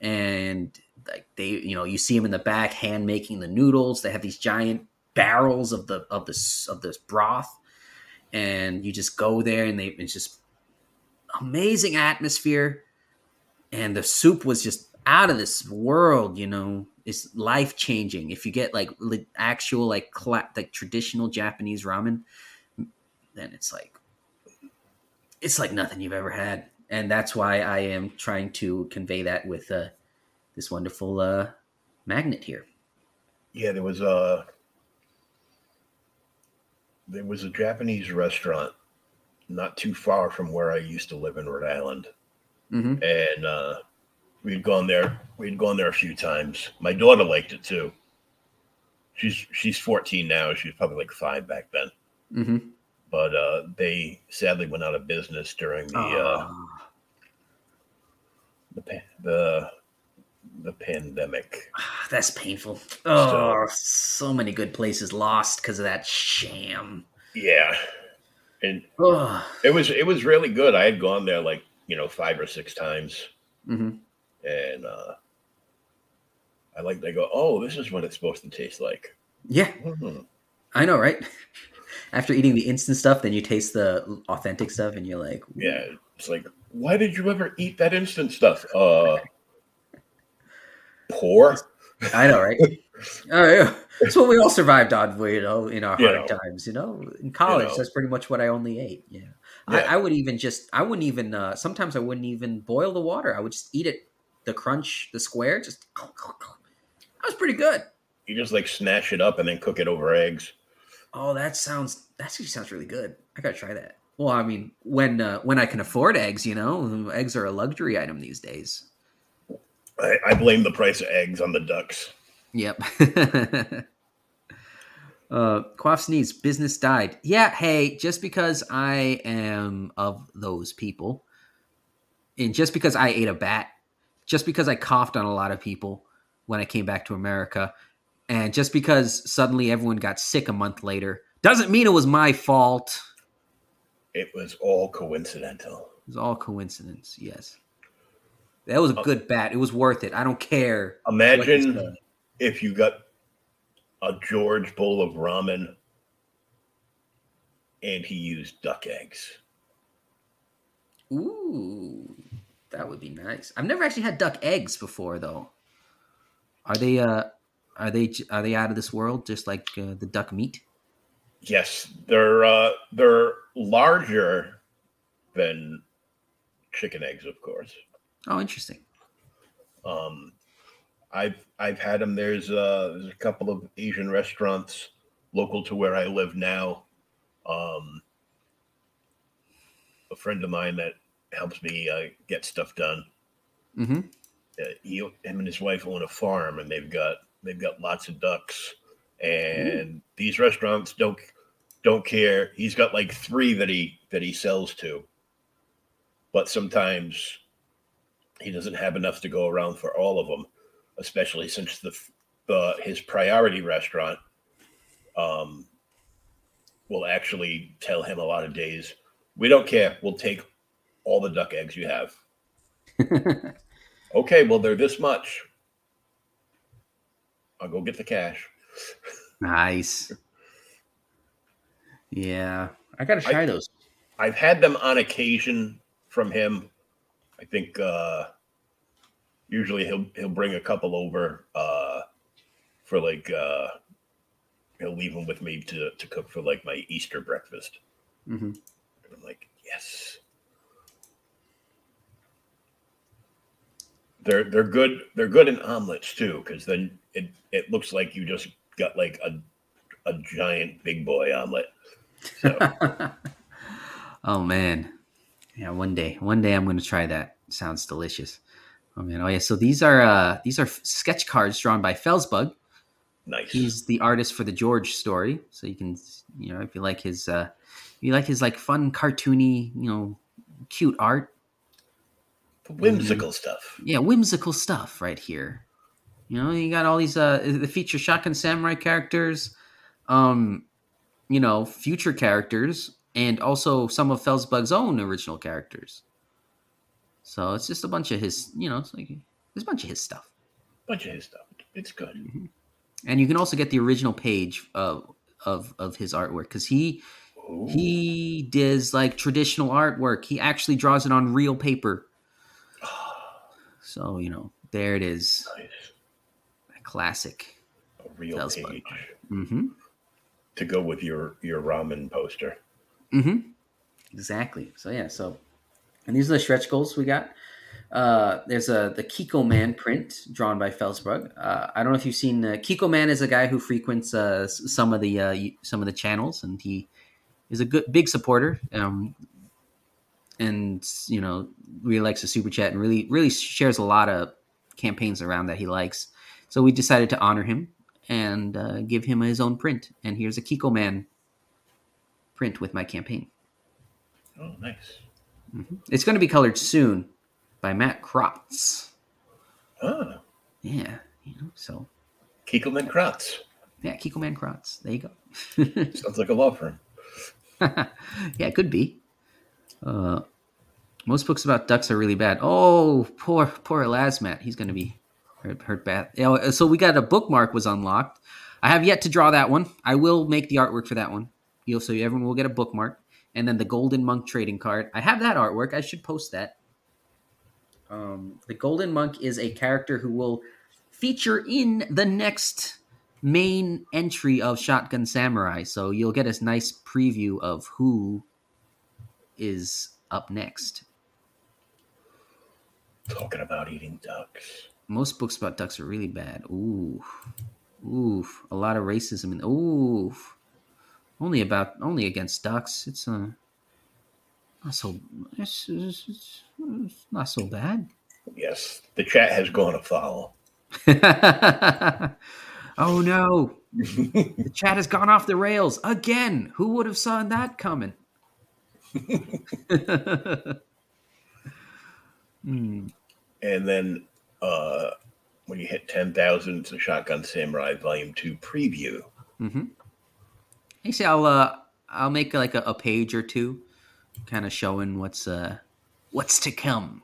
And like they you know you see them in the back hand making the noodles. They have these giant barrels of the of this of this broth and you just go there and they it's just amazing atmosphere. And the soup was just out of this world you know? It's life changing if you get like li- actual like like traditional japanese ramen then it's like it's like nothing you've ever had. And that's why i am trying to convey that with uh this wonderful uh magnet here. Yeah, there was a there was a Japanese restaurant not too far from where I used to live in Rhode Island, mm-hmm. and uh, we'd gone there. We'd gone there a few times. My daughter liked it too. She's she's 14 now. She was probably like five back then. Mm-hmm. But uh, they sadly went out of business during the uh, the pa- the the pandemic. That's painful. Oh, so many good places lost because of that sham. Yeah, and Oh, it was it was really good. I had gone there like you know five or six times, hmm and uh, I like they go, oh, this is what it's supposed to taste like. yeah, Hmm. I know, right? After eating the instant stuff, then you taste the authentic stuff, and you're like, Yeah, it's like, why did you ever eat that instant stuff? Uh, poor. I know, right? oh, yeah. That's what we all survived on, you know, in our You hard know. times. You know, in college, know. that's pretty much what I only ate. Yeah, Yeah. I, I would even just, I wouldn't even. Uh, sometimes I wouldn't even boil the water. I would just eat it, the crunch, the square. Just that was pretty good. You just like snatch it up and then cook it over eggs. Oh, that sounds that actually sounds really good. I gotta try that. Well, I mean, when uh, when I can afford eggs, you know, eggs are a luxury item these days. I, I blame the price of eggs on the ducks. Yep. uh, Quaff sneeze. Business died. Yeah. Hey, just because I am of those people, and just because I ate a bat, just because I coughed on a lot of people when I came back to America, and just because suddenly everyone got sick a month later, doesn't mean it was my fault. It was all coincidental. It was all coincidence. Yes. That was a good bat. It was worth it. I don't care. Imagine if you got a George bowl of ramen and he used duck eggs. Ooh, that would be nice. I've never actually had duck eggs before, though. Are they? Uh, are they? Are they out of this world? Just like uh, the duck meat? Yes, they're uh, they're larger than chicken eggs, of course. Oh, interesting. Um, I've I've had them. There's uh, there's a couple of Asian restaurants local to where I live now. Um, a friend of mine that helps me uh, get stuff done. Mm-hmm. Uh, he, him and his wife own a farm, and they've got they've got lots of ducks. And these restaurants don't don't care. He's got like three that he that he sells to, but sometimes he doesn't have enough to go around for all of them, especially since the the his priority restaurant um, will actually tell him a lot of days, we don't care. We'll take all the duck eggs you have. okay, well they're this much. I'll go get the cash. Nice. Yeah, I gotta try I- those. I've had them on occasion from him. I think uh usually he'll he'll bring a couple over uh for like uh he'll leave them with me to to cook for like my Easter breakfast. hmm And I'm like, yes. They're they're good. They're good in omelets too, because then it it looks like you just got like a a giant big boy omelet. So oh man, yeah. One day, one day I'm gonna try that. Sounds delicious. Oh man, oh yeah. So these are uh these are sketch cards drawn by Felsbug. Nice. He's the artist for the George story, so you can you know if you like his uh if you like his like fun cartoony you know cute art whimsical stuff. yeah whimsical stuff right here. You know you got all these uh the feature shotgun samurai characters, um you know future characters and also some of Felsbug's own original characters. So it's just a bunch of his you know it's like there's a bunch of his stuff. Bunch of his stuff. It's good. and you can also get the original page of of of his artwork because he he does like traditional artwork. He actually draws it on real paper. So you know, there it is, Nice. a classic. A real Felsbug. page Mm-hmm. to go with your your ramen poster. Mm-hmm. Exactly. So yeah. So, and these are the stretch goals we got. Uh, there's a the Kiko Man print drawn by Felsbug. Uh, I don't know if you've seen uh, Kiko Man is a guy who frequents uh, some of the uh, some of the channels, and he is a good big supporter. Um, and you know really likes the super chat and really really shares a lot of campaigns around that he likes. So we decided to honor him and uh, give him his own print. And here's a Kiko Man print with my campaign. Oh, nice. It's going to be colored soon by Matt Krotz. Ah, Yeah, you know, so Kiekelman Kratz. yeah, Kiko Man Krotz. There you go. Sounds like a law firm. yeah, it could be. Uh, most books about ducks are really bad. Oh, poor poor Elasmat. He's going to be hurt, hurt bad. You know, so we got a bookmark was unlocked. I have yet to draw that one. I will make the artwork for that one. You'll so everyone will get a bookmark, and then the Golden Monk trading card. I have that artwork. I should post that. Um, the Golden Monk is a character who will feature in the next main entry of Shotgun Samurai. So you'll get a nice preview of who is up next. Talking about eating ducks. Most books about ducks are really bad. Ooh, ooh, a lot of racism and ooh, only about only against ducks. It's uh, not so it's, it's, it's, not so bad. Yes, the chat has gone afoul. oh no, the chat has gone off the rails again. Who would have saw that coming? Hmm. And then uh, when you hit 10,000, it's a Shotgun Samurai Volume 2 preview. Mm-hmm. See, I'll uh, I'll make like a, a page or two, kind of showing what's uh, what's to come.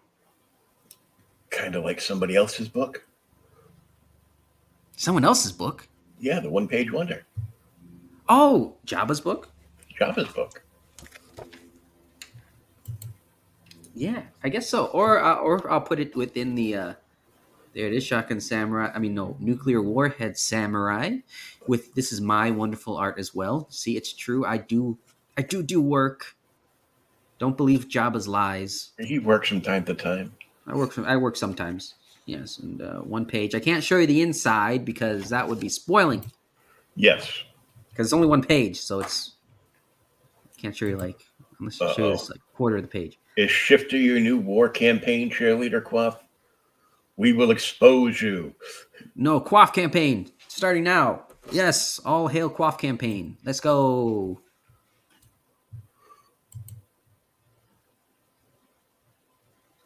Kind of like somebody else's book. Someone else's book. Yeah, the one page wonder. Oh, Jabba's book. Java's book. Yeah, I guess so. Or uh, or I'll put it within the. Uh, there it is, Shotgun Samurai. I mean, no, Nuclear Warhead Samurai. With this is my wonderful art as well. See, it's true. I do, I do do work. Don't believe Jabba's lies. He works from time to time. I work. From, I work sometimes. Yes, and uh, one page. I can't show you the inside because that would be spoiling. Yes. Because it's only one page, so it's can't show you like unless you show you this like quarter of the page. Is Shifter your new war campaign cheerleader, Quaff? We will expose you. No, Quaff campaign starting now. Yes, all hail Quaff campaign. Let's go.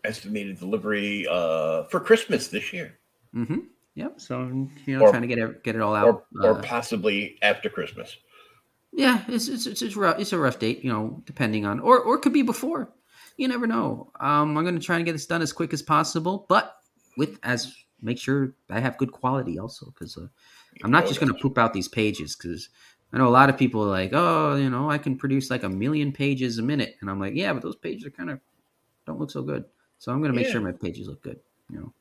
Estimated delivery uh, for Christmas this year, Mm-hmm. Yep. So you know, Or- trying to get it get it all or, out. or uh, possibly after Christmas. yeah, it's it's it's, it's, rough, it's a rough date. You know, depending on or or it could be before. You never know. Um, I'm going to try and get this done as quick as possible, but with as make sure I have good quality also because uh, I'm not just going to poop out these pages because I know a lot of people are like, oh, you know, I can produce like a million pages a minute, and I'm like, yeah, but those pages are kind of don't look so good. So I'm going to make Yeah. sure my pages look good. You know.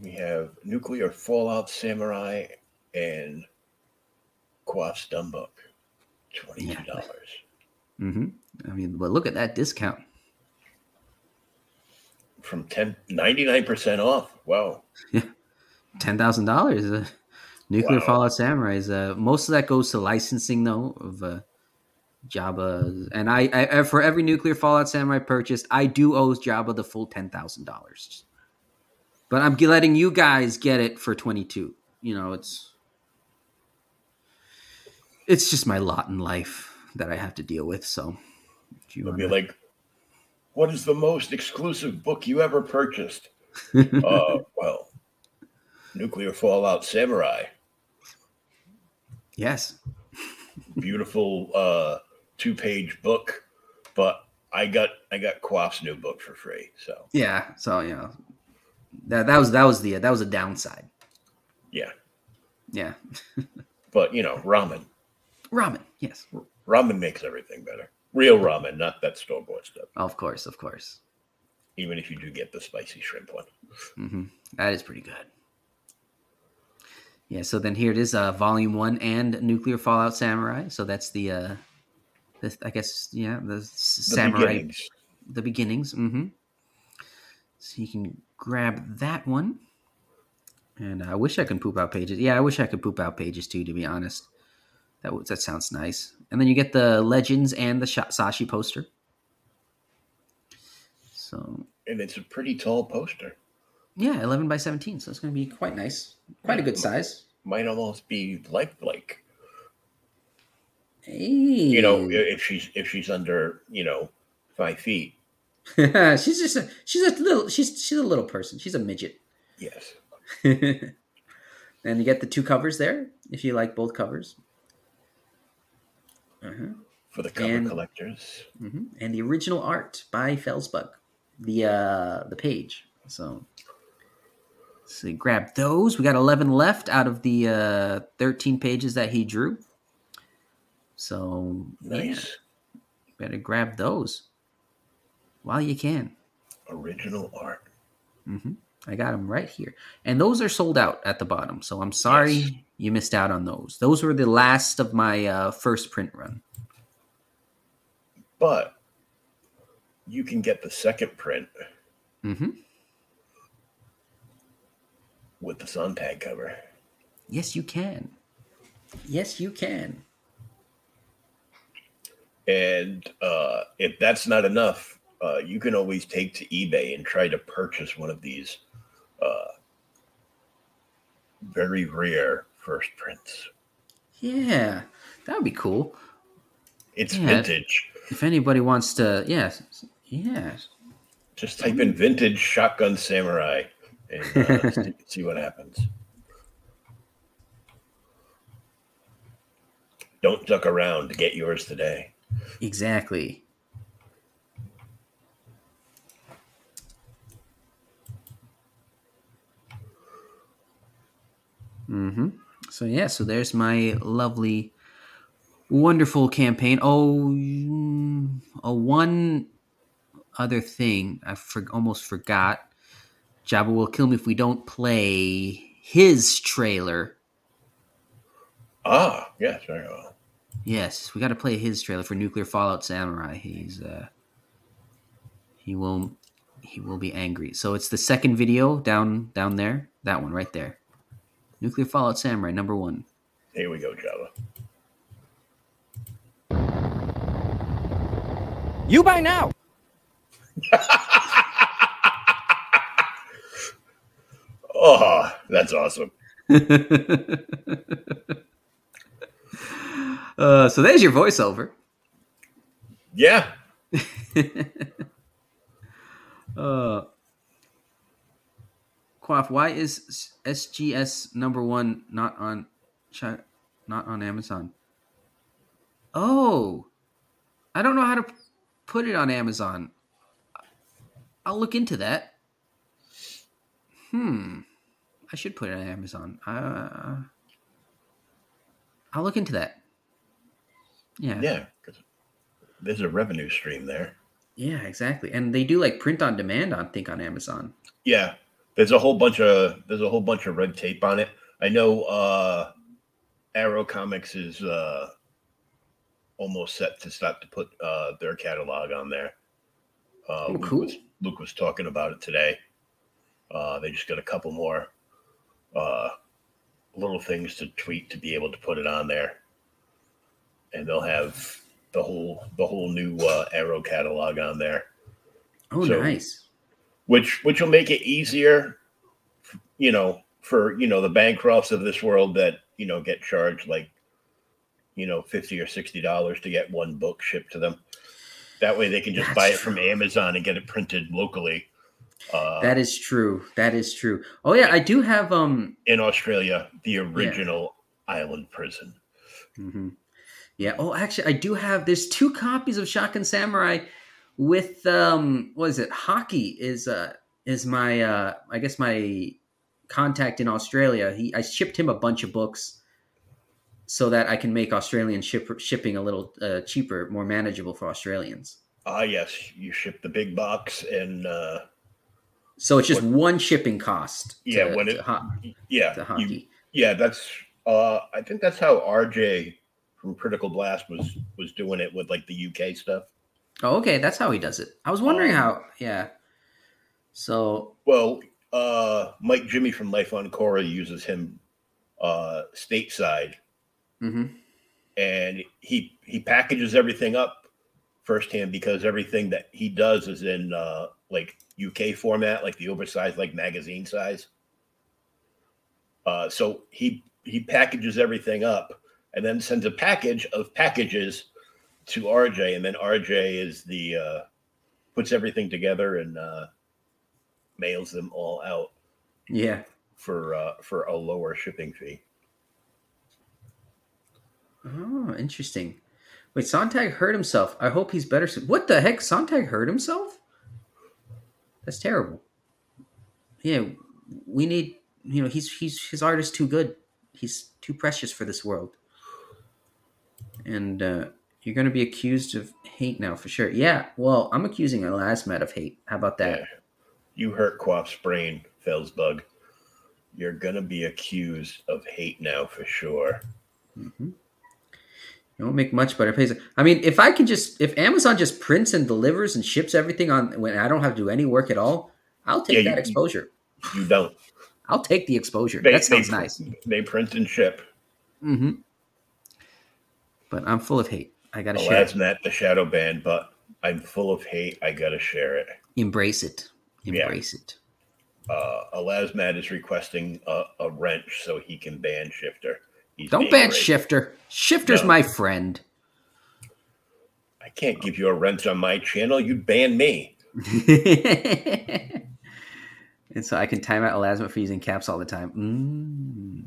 We have Nuclear Fallout Samurai and Quaff's Dumb Book. $22. mm-hmm I mean, but look at that discount. From 10, 99% off. Wow. ten thousand dollars. Uh, Nuclear Wow. Fallout Samurai is uh, most of that goes to licensing though of uh, Jabba, and I, I for every nuclear Fallout Samurai purchased, I do owe Jabba the full ten thousand dollars. But I'm letting you guys get it for twenty two. You know, it's it's just my lot in life that I have to deal with. So, if you be like, what is the most exclusive book you ever purchased? uh, well, Nuclear Fallout Samurai. Yes. Beautiful uh, two page book, but I got I got Quaff's new book for free. So yeah, so you know that that was that was the that was a downside. Yeah, yeah. but you know, ramen. Ramen, yes. Ramen makes everything better. Real ramen, not that store bought stuff. Of course, of course. Even if you do get the spicy shrimp one, mm-hmm. that is pretty good. Yeah, so then here it is, uh, Volume One and Nuclear Fallout Samurai. So that's the, uh, the I guess, yeah, the, the samurai, beginnings. the beginnings. Mm-hmm. So you can grab that one, and I wish I could poop out pages. Yeah, I wish I could poop out pages too. To be honest, that that sounds nice. And then you get the legends and the Sashi poster. So, and it's a pretty tall poster. Yeah, eleven by seventeen, so it's going to be quite nice, quite a good size. Might almost be like Blake. Hey. You know, if she's if she's under you know five feet. she's just a she's a little she's she's a little person. She's a midget. Yes. and you get the two covers there if you like both covers. Uh-huh. For the cover and, collectors. Mm-hmm. And the original art by Felsbug, the uh the page. So so grab those. We got 11 left out of the uh, 13 pages that he drew. So, nice. Yeah, better grab those while you can. Original art. Mm-hmm. I got them right here. And those are sold out at the bottom. So I'm sorry yes. You missed out on those. Those were the last of my uh, first print run. But you can get the second print. Mm-hmm with the Sontag cover. Yes, you can. Yes, you can. And uh, if that's not enough, uh, you can always take to eBay and try to purchase one of these uh, very rare first prints. Yeah, that would be cool. It's yeah, vintage. If, if anybody wants to, yes, yes. Just type in vintage shotgun samurai and uh, see, see what happens. Don't duck around to get yours today. Exactly. Mm-hmm. So yeah, so there's my lovely, wonderful campaign. Oh, oh, one other thing I for, almost forgot. Jabba will kill me if we don't play his trailer. Ah, yes, very well. Yes, we got to play his trailer for Nuclear Fallout Samurai. He's uh, he will he will be angry. So it's the second video down down there. That one right there. Nuclear Fallout Samurai number one. Here we go, Java. You by now. Oh, that's awesome. uh, so there's your voiceover. Yeah. uh, Quaff, why is SGS number one not on not on Amazon? Oh, I don't know how to put it on Amazon. I'll look into that. Hmm. I should put it on Amazon. Uh, I'll look into that. Yeah. Yeah. There's a revenue stream there. Yeah, exactly. And they do like print on demand on think on Amazon. Yeah. There's a whole bunch of there's a whole bunch of red tape on it. I know uh Arrow Comics is uh almost set to start to put uh their catalog on there. Uh oh, cool. Luke was, Luke was talking about it today. Uh they just got a couple more uh, little things to tweak to be able to put it on there. And they'll have the whole the whole new uh, Arrow catalog on there. Oh, So- nice. Which which will make it easier you know for you know the bankrupts of this world that you know get charged like you know 50 or 60 dollars to get one book shipped to them that way they can just That's buy it from true. amazon and get it printed locally uh, That is true. That is true. Oh yeah, I do have um in australia the original island prison hmm Yeah. Oh, actually, I do have. There's two copies of Shotgun Samurai with um. What is it? Hockey is uh is my uh I guess my contact in Australia. He I shipped him a bunch of books so that I can make Australian ship, shipping a little uh, cheaper, more manageable for Australians. ah yes you ship the big box and uh So it's just one shipping cost. To, Yeah, when it- ho- yeah to you- hockey. yeah that's uh i think that's how rj from critical blast was was doing it with like the uk stuff Oh, okay, that's how he does it. I was wondering Um, how. Yeah. So Well, uh, Mike Jimmy from Life on Cora uses him uh, stateside, mhm. and he he packages everything up firsthand because everything that he does is in uh, like UK format, like the oversized, like magazine size. Uh, so he he packages everything up and then sends a package of packages to RJ, and then RJ is the uh, puts everything together and uh, mails them all out yeah. for uh, for a lower shipping fee. Oh, interesting. Wait, Sontag hurt himself. I hope he's better. soon. What the heck? Sontag hurt himself? That's terrible. Yeah, we need. You know, he's he's his art is too good. He's too precious for this world. And uh, you're going to be accused of hate now for sure. Yeah. Well, I'm accusing Elasmat of hate. How about that? Yeah. You hurt Quaff's brain, Felsbug. You're gonna be accused of hate now for sure. Mm-hmm. You don't make much better pays. I mean, if I can just if Amazon just prints and delivers and ships everything on when I don't have to do any work at all, I'll take Yeah, that you- exposure. You don't. I'll take the exposure. They, that sounds they, nice. They print and ship. Mm-hmm. But I'm full of hate. I gotta share. Alas, It. not the shadow band, but I'm full of hate. I gotta share it. Embrace it. Yeah. Embrace it. Uh, Elasmat is requesting a, a wrench so he can ban Shifter. He's Don't ban. Shifter. Shifter's No. my friend. I can't give you a wrench on my channel. You'd ban me. and so I can time out Elasma for using caps all the time. Mm.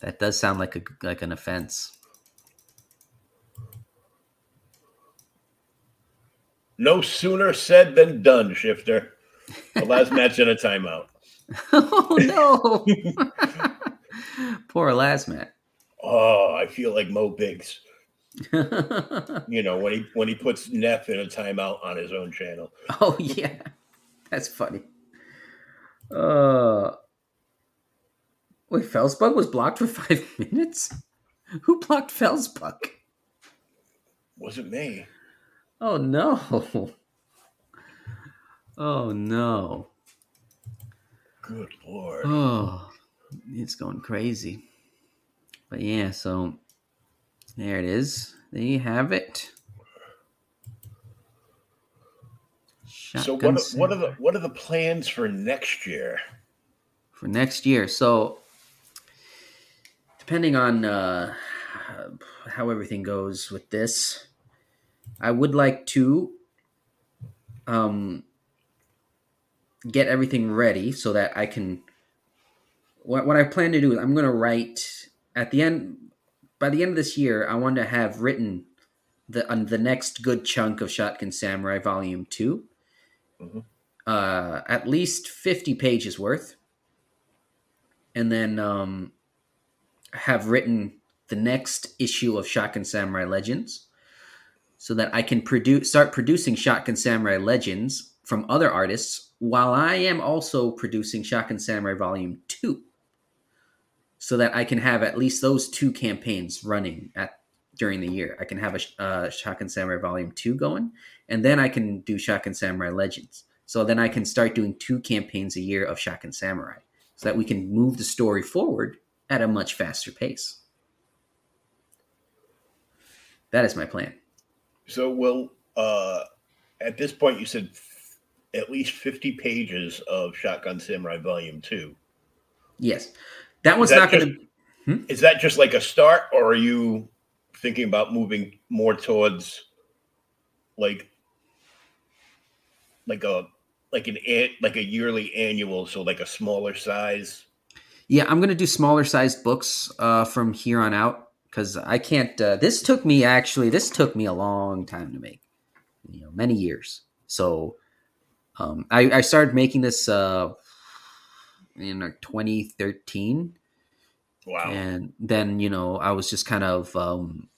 That does sound like a like an offense. No sooner said than done, Shifter. The last match in a timeout. oh no! Poor Elasmat. Oh, I feel like Mo Biggs. You know when he when he puts Neff in a timeout on his own channel. oh yeah, that's funny. Uh, wait, Felsbug was blocked for five minutes. Who blocked Felsbug? Wasn't me. Oh no! Oh no! Good lord. Oh, it's going crazy. But yeah, so there it is. There you have it. So what are, what are the what are the plans for next year? for next year? So depending on uh, how everything goes with this, I would like to um, get everything ready so that I can. What, what I plan to do is I'm going to write at the end by the end of this year. I want to have written the on the next good chunk of Shotgun Samurai Volume 2 Mhm. uh, at least fifty pages worth, and then um, have written the next issue of Shotgun Samurai Legends so that I can produce start producing Shotgun Samurai Legends from other artists while I am also producing Shotgun Samurai Volume 2 so that I can have at least those two campaigns running at during the year. I can have a uh, Shotgun Samurai Volume 2 going and then I can do Shotgun Samurai Legends. So then I can start doing two campaigns a year of Shotgun Samurai so that we can move the story forward at a much faster pace. that is my plan. So will uh at this point you said f- at least 50 pages of Shotgun Samurai Volume 2. Yes, that one's that not going to. Is that just like a start or are you thinking about moving more towards like like a like an like a yearly annual so like a smaller size? Yeah, I'm gonna do smaller sized books uh, from here on out because I can't. Uh, this took me actually. This took me a long time to make. You know, many years. So, um, I, I started making this uh, in like 2013, Wow. and then you know I was just kind of. Um,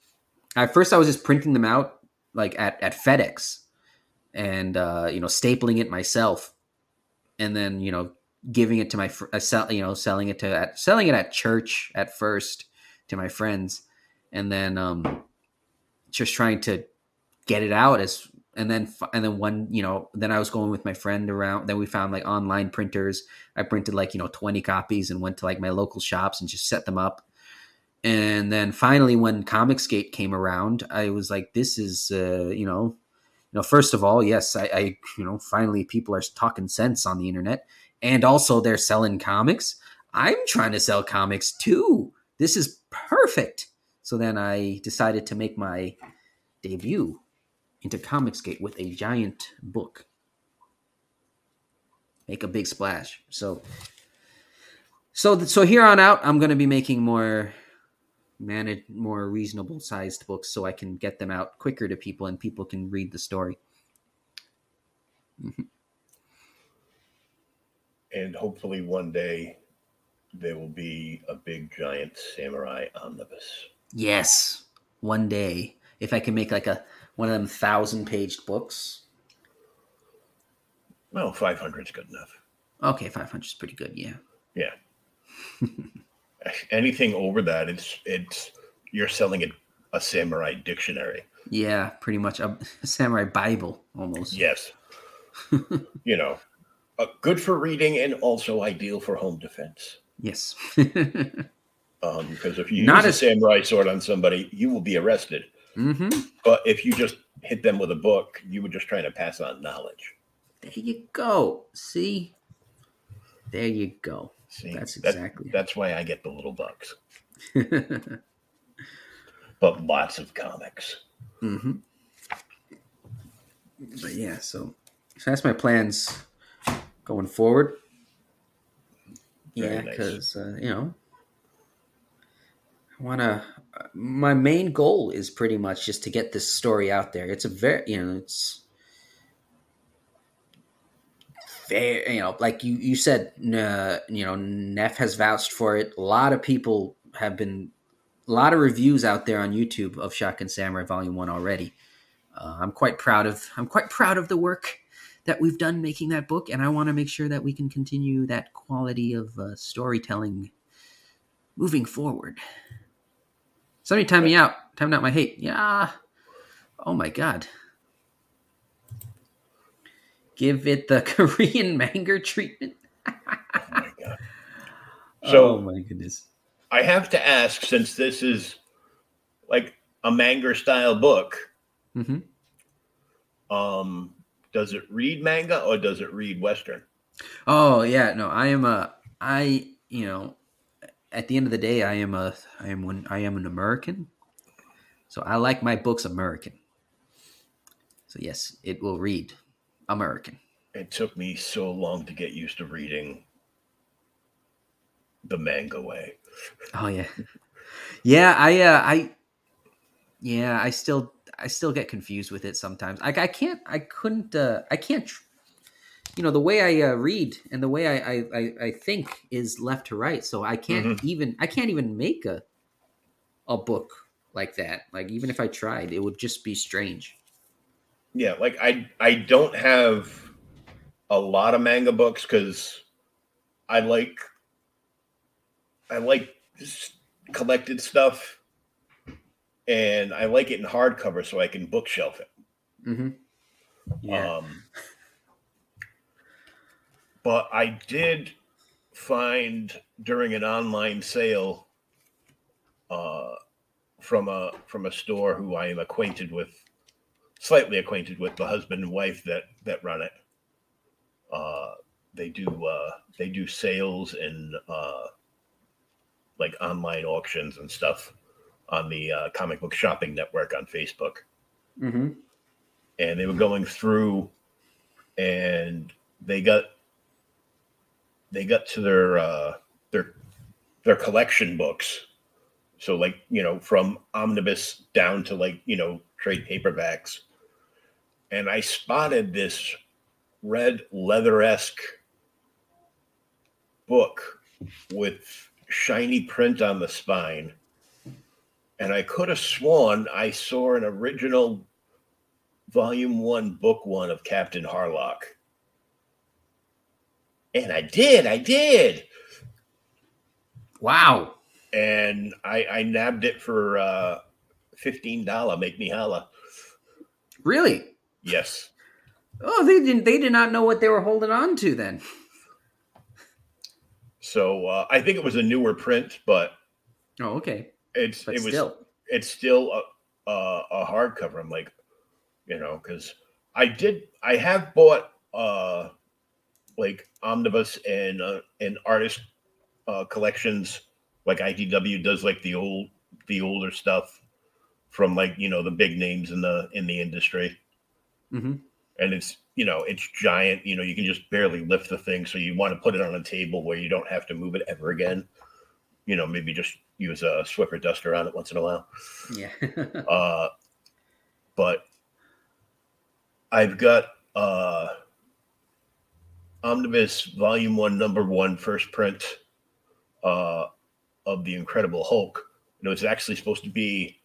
at first, I was just printing them out like at at FedEx, and uh, you know stapling it myself, and then you know giving it to my uh, sell, you know selling it to at, selling it at church at first to my friends and then um just trying to get it out as and then and then one you know then I was going with my friend around then we found like online printers I printed like you know 20 copies and went to like my local shops and just set them up and then finally when Comicsgate came around I was like this is uh you know you know first of all yes I, I you know finally people are talking sense on the internet and also they're selling comics. I'm trying to sell comics too. This is perfect. So then I decided to make my debut into Comicsgate with a giant book. Make a big splash. So so so here on out I'm going to be making more manage more reasonable sized books so I can get them out quicker to people and people can read the story. Mm-hmm. and hopefully one day there will be a big giant samurai omnibus. Yes, one day if I can make like a one of them thousand page books. Well, 500 is good enough. Okay, five hundred is pretty good. Yeah. Yeah. Anything over that, it's it's you're selling a, a samurai dictionary. Yeah, pretty much a, samurai Bible almost. Yes. you know, uh, good for reading and also ideal for home defense. Yes. Um, because if you Not use a samurai sword on somebody, you will be arrested. hmm But if you just hit them with a book, you were just trying to pass on knowledge. There you go. See. There you go. See, That's that- exactly. that's why I get the little bucks. But lots of comics. But yeah, so so that's my plans going forward. Very yeah, nice. because uh, you know, I want to. My main goal is pretty much just to get this story out there. It's a very, you know, it's very, you know, like you you said, uh, you know, Neff has vouched for it. A lot of people have been, a lot of reviews out there on YouTube of Shotgun Samurai Volume One already. Uh, I'm quite proud of. I'm quite proud of the work that we've done making that book, and I want to make sure that we can continue that quality of uh, storytelling moving forward. Somebody time me out. Time out my hate. Yeah. Oh my god. Give it the Korean manga treatment. Oh my God. So oh my goodness. I have to ask, since this is like a manga style book, hmm um, does it read manga or does it read Western? Oh yeah, no, I am a I you know at the end of the day I am a I am one I am an American. So I like my books American. So yes, it will read American. It took me so long to get used to reading the manga way. Oh yeah. Yeah, I uh I yeah, I still I still get confused with it sometimes. Like I can't I couldn't uh I can't tr- you know the way I uh, read and the way I, I I think is left to right. So I can't even I can't even make a a book like that. Like even if I tried, it would just be strange. Yeah, like I I don't have a lot of manga books because I like I like collected stuff and I like it in hardcover so I can bookshelf it. Mm-hmm. Yeah. Um, but I did find during an online sale uh, from a from a store who I am acquainted with, slightly acquainted with the husband and wife that that run it. Uh, they do uh, they do sales and uh, like online auctions and stuff on the uh, comic book shopping network on Facebook. Mm-hmm. And they were going through, and they got they got to their uh, their their collection books. So like you know from omnibus down to like you know trade paperbacks, and I spotted this red leather esque book with shiny print on the spine. And I could have sworn I saw an original volume one, book one of Captain Harlock. And I did, I did. Wow. And I, I nabbed it for uh, $15. Make me holla. Really? Yes. Oh, they didn't. They did not know what they were holding on to then. So uh, I think it was a newer print, but Oh, okay. It's But it was still. it's still a, a, a hardcover. I'm like, you know, because I did I have bought uh like omnibus and uh, and artist uh, collections like IDW does like the old the older stuff from like you know the big names in the in the industry Mm-hmm. and it's you know it's giant you know you can just barely lift the thing so you want to put it on a table where you don't have to move it ever again you know maybe just use a swiffer duster on it once in a while Yeah. uh but i've got uh omnibus volume one number one first print uh of the incredible hulk and it was actually supposed to be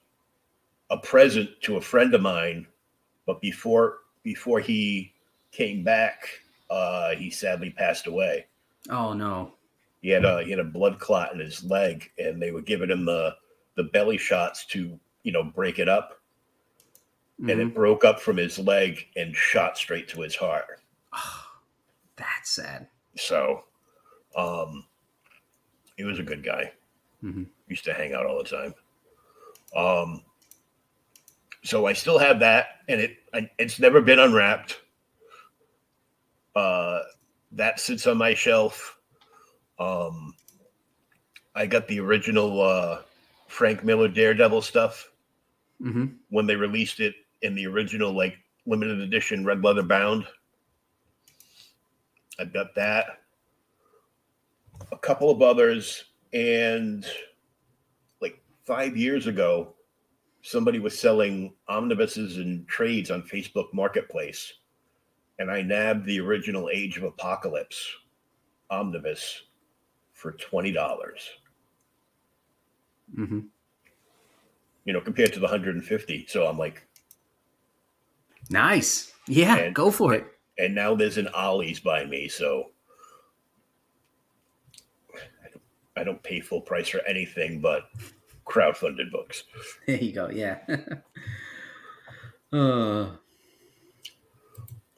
a present to a friend of mine but before before he came back uh he sadly passed away oh no. He had a he had a blood clot in his leg and they were giving him the the belly shots to you know break it up and Mhm. it broke up from his leg and shot straight to his heart That's sad. so um he was a good guy Mhm. used to hang out all the time um so i still have that and it I, it's never been unwrapped uh that sits on my shelf um i got the original uh frank miller daredevil stuff Mm-hmm. when they released it in the original like limited edition red leather bound. I've got that. A couple of others and like 5 years ago somebody was selling omnibuses and trades on Facebook Marketplace and I nabbed the original Age of Apocalypse omnibus for $20. Mm-hmm. You know, compared to the 150. So I'm like Nice. Yeah, And- go for it. and now there's an Ollie's by me, so I don't, I don't pay full price for anything but crowdfunded books. There you go. Yeah. uh,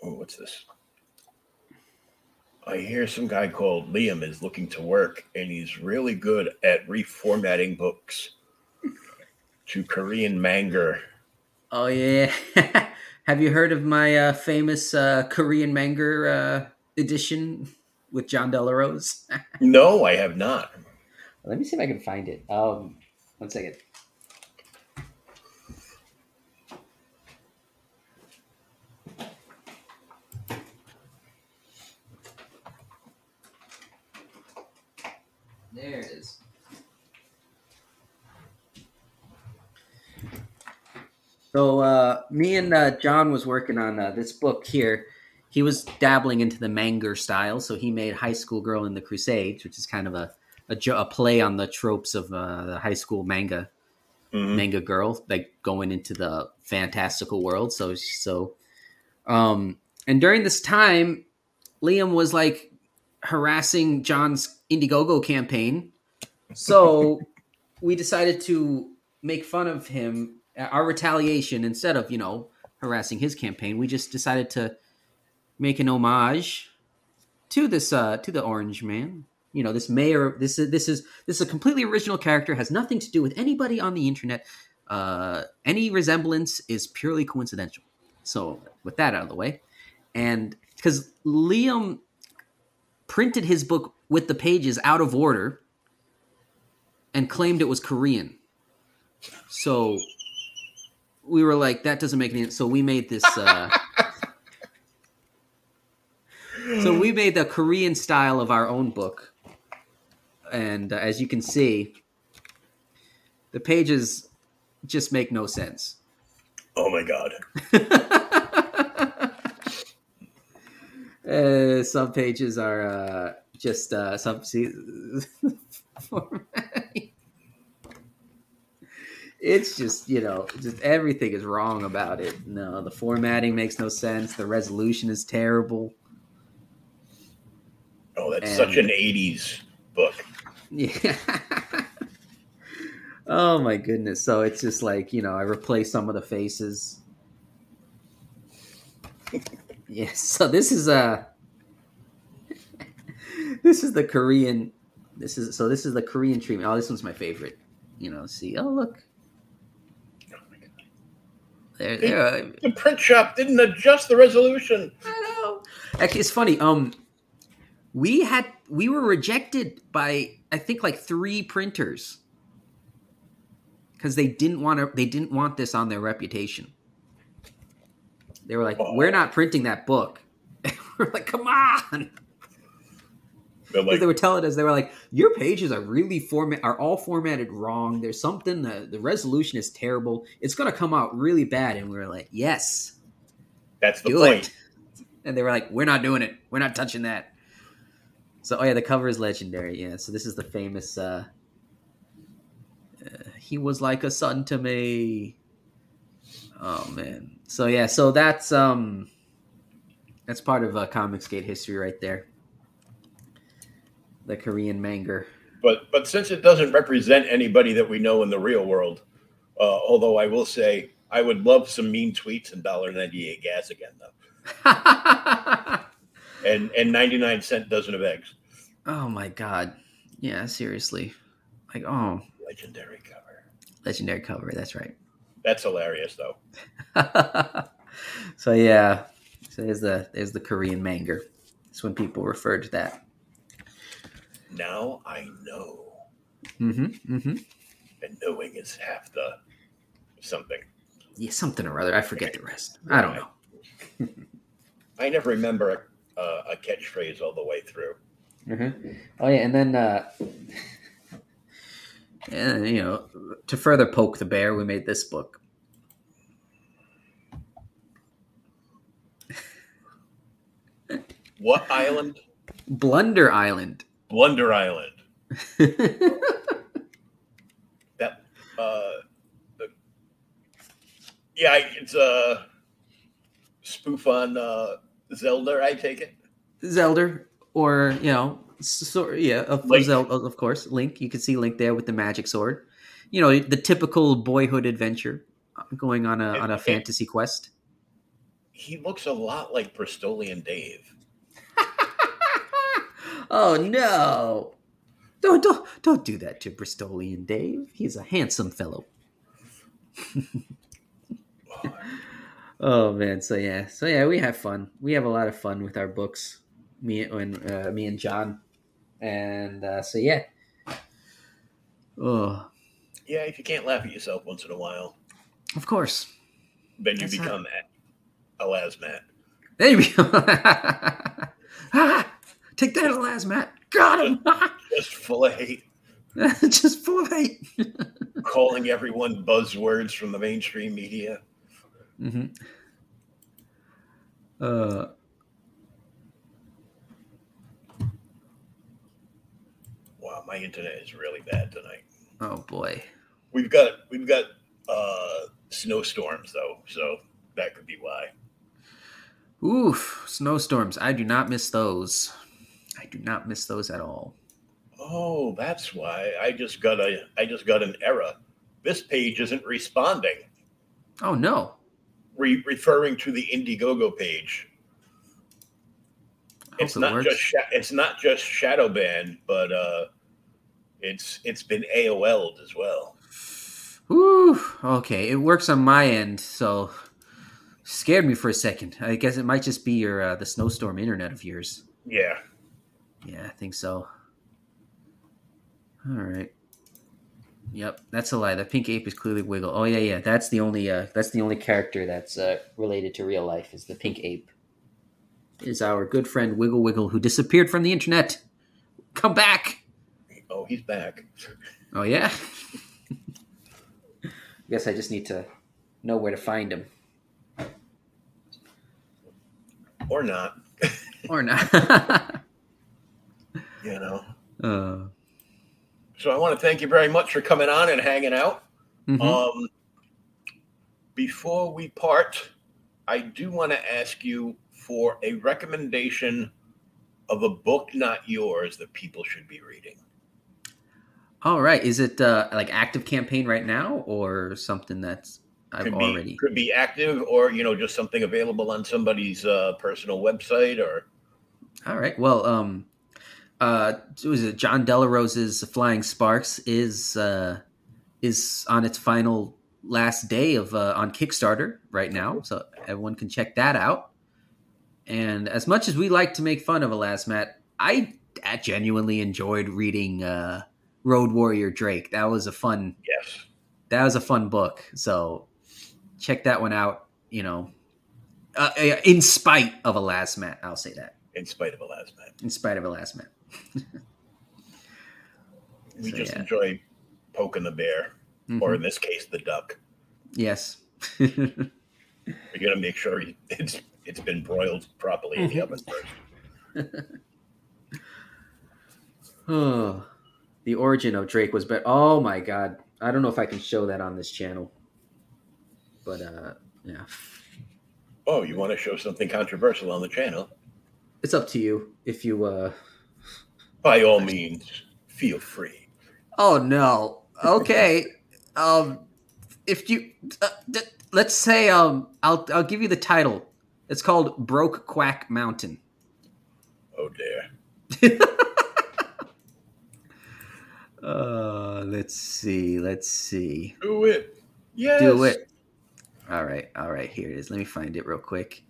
Oh, what's this? I hear some guy called Liam is looking to work, and he's really good at reformatting books to Korean manga. oh yeah. Have you heard of my uh, famous uh, Korean manga uh, edition with Jon Del Arroz? No, I have not. Let me see if I can find it. Um, one second. There it is. So uh, me and uh, John was working on uh, this book here. He was dabbling into the manga style, so he made High School Girl in the Crusades, which is kind of a a, jo- a play on the tropes of uh, the high school manga Mhm. manga girl, like going into the fantastical world. So so, um, and during this time, Liam was like harassing John's Indiegogo campaign. So we decided to make fun of him. Our retaliation, instead of you know harassing his campaign, we just decided to make an homage to this uh to the Orange Man. You know, this mayor. This is this is this is a completely original character. Has nothing to do with anybody on the internet. Uh, any resemblance is purely coincidental. So, with that out of the way, and because Liam printed his book with the pages out of order and claimed it was Korean. So we were like, that doesn't make any sense. So we made this. Uh, so we made the Korean style of our own book. And uh, as you can see, the pages just make no sense. Oh my god. uh, some pages are uh, just uh, some see, it's just you know just everything is wrong about it. No the formatting makes no sense. The resolution is terrible. Oh that's and, such an 80s book. Yeah oh my goodness. So it's just like you know i replace some of the faces. Yes so this is uh, a this is the korean this is so this is the korean treatment. Oh this one's my favorite. You know see oh look they're, they're, the print shop didn't adjust the resolution. I know. Actually, it's funny. Um, we had we were rejected by I think like three printers because they didn't want to. They didn't want this on their reputation. They were like, oh. "We're not printing that book." we're like, "Come on." Like, they were telling us they were like, your pages are really format are all formatted wrong. There's something the the resolution is terrible. It's gonna come out really bad. And we were like, yes, that's the point. It. And they were like, we're not doing it. We're not touching that. So oh yeah, the cover is legendary. Yeah. So this is the famous. uh, uh He was like a son to me. Oh man. So yeah. So that's um. That's part of uh, Comicsgate history right there the Korean manga. But but since it doesn't represent anybody that we know in the real world, uh, although I will say I would love some mean tweets and dollar ninety eight gas again though. and and ninety nine cent dozen of eggs. Oh my god! Yeah, seriously. Like oh, legendary cover. Legendary cover. That's right. That's hilarious though. so yeah, so there's the there's the Korean manga. That's when people refer to that now I know. Mm-hmm. Mm-hmm. And knowing is half the something. Yeah, something or other. I forget the rest. I don't know. I never remember a, a, catchphrase all the way through. Mm-hmm. Oh yeah, and then uh, and you know, to further poke the bear, we made this book. what island? Blunder Island. Blunder Island. that uh, the, yeah, it's a spoof on uh, Zelda. I take it. Zelda, or you know, so, yeah, of, Zelda, of course. Link. You can see Link there with the magic sword. You know, the typical boyhood adventure uh, going on a on a fantasy quest. He looks a lot like Bristolian Dave. Oh no! Don't don't don't do that to Bristolian Dave. He's a handsome fellow. oh man, so yeah, so yeah, we have fun. We have a lot of fun with our books. Me and uh, me and John, and uh, so yeah. Oh. Yeah, if you can't laugh at yourself once in a while, of course, then you That's become not... a lasmat. There you become. Take that, last Matt. Got him. Just full of hate. Just full of hate. Calling everyone buzzwords from the mainstream media. Mm-hmm. Uh. Wow, my internet is really bad tonight. Oh boy. We've got we've got uh snowstorms though, so that could be why. Oof, snowstorms. I do not miss those. I do not miss those at all. Oh, that's why I just got a I just got an error. This page isn't responding. Oh no. Re- referring to the Indiegogo page. It's not it just sh- it's not just Shadowban, but uh, it's it's been AOL'd as well. Ooh, Okay, it works on my end, so scared me for a second. I guess it might just be your uh, the snowstorm internet of yours. Yeah. Yeah, I think so. All right. Yep, that's a lie. The pink ape is clearly Wiggle. Oh yeah, yeah. That's the only uh, that's the only character that's uh, related to real life is the pink ape. Is our good friend Wiggle Wiggle who disappeared from the internet. Come back. Oh, he's back. Oh yeah. I Guess I just need to know where to find him Or not. or not. You know. uh, So I want to thank you very much for coming on and hanging out. mhm. Um, before we part, I do want to ask you for a recommendation of a book not yours that people should be reading. All right. Is it uh, like active campaign right now, or something that's I've Could be already? could be active, or you know, just something available on somebody's uh, personal website, or All right. Well, um, uh, was it Jon Del Arroz's Flying Sparks is uh, is on its final last day of uh, on Kickstarter right now, so everyone can check that out. And as much as we like to make fun of Elasmat, I, I genuinely enjoyed reading uh, Road Warrior Drake. That was a fun yes, that was a fun book. So check that one out. You know, uh, in spite of Elasmat, I'll say that. in spite of a last man. In spite of Elasmat. We So, just yeah. enjoy poking the bear, or in this case, the duck. Yes. We got to make sure it's it's been broiled properly in the oven first. oh, the origin of Drake was, but oh my god, I don't know if I can show that on this channel. But uh, yeah, Oh, you want to show something controversial on the channel? it's up to you if you. uh By all means, feel free. Oh no. Okay. um, if you uh, d- let's say um, I'll I'll give you the title. It's called Broke Quack Mountain. Oh dear. Uh, let's see. Let's see. Do it. Yes. Do it. All right. All right. Here it is. Let me find it real quick.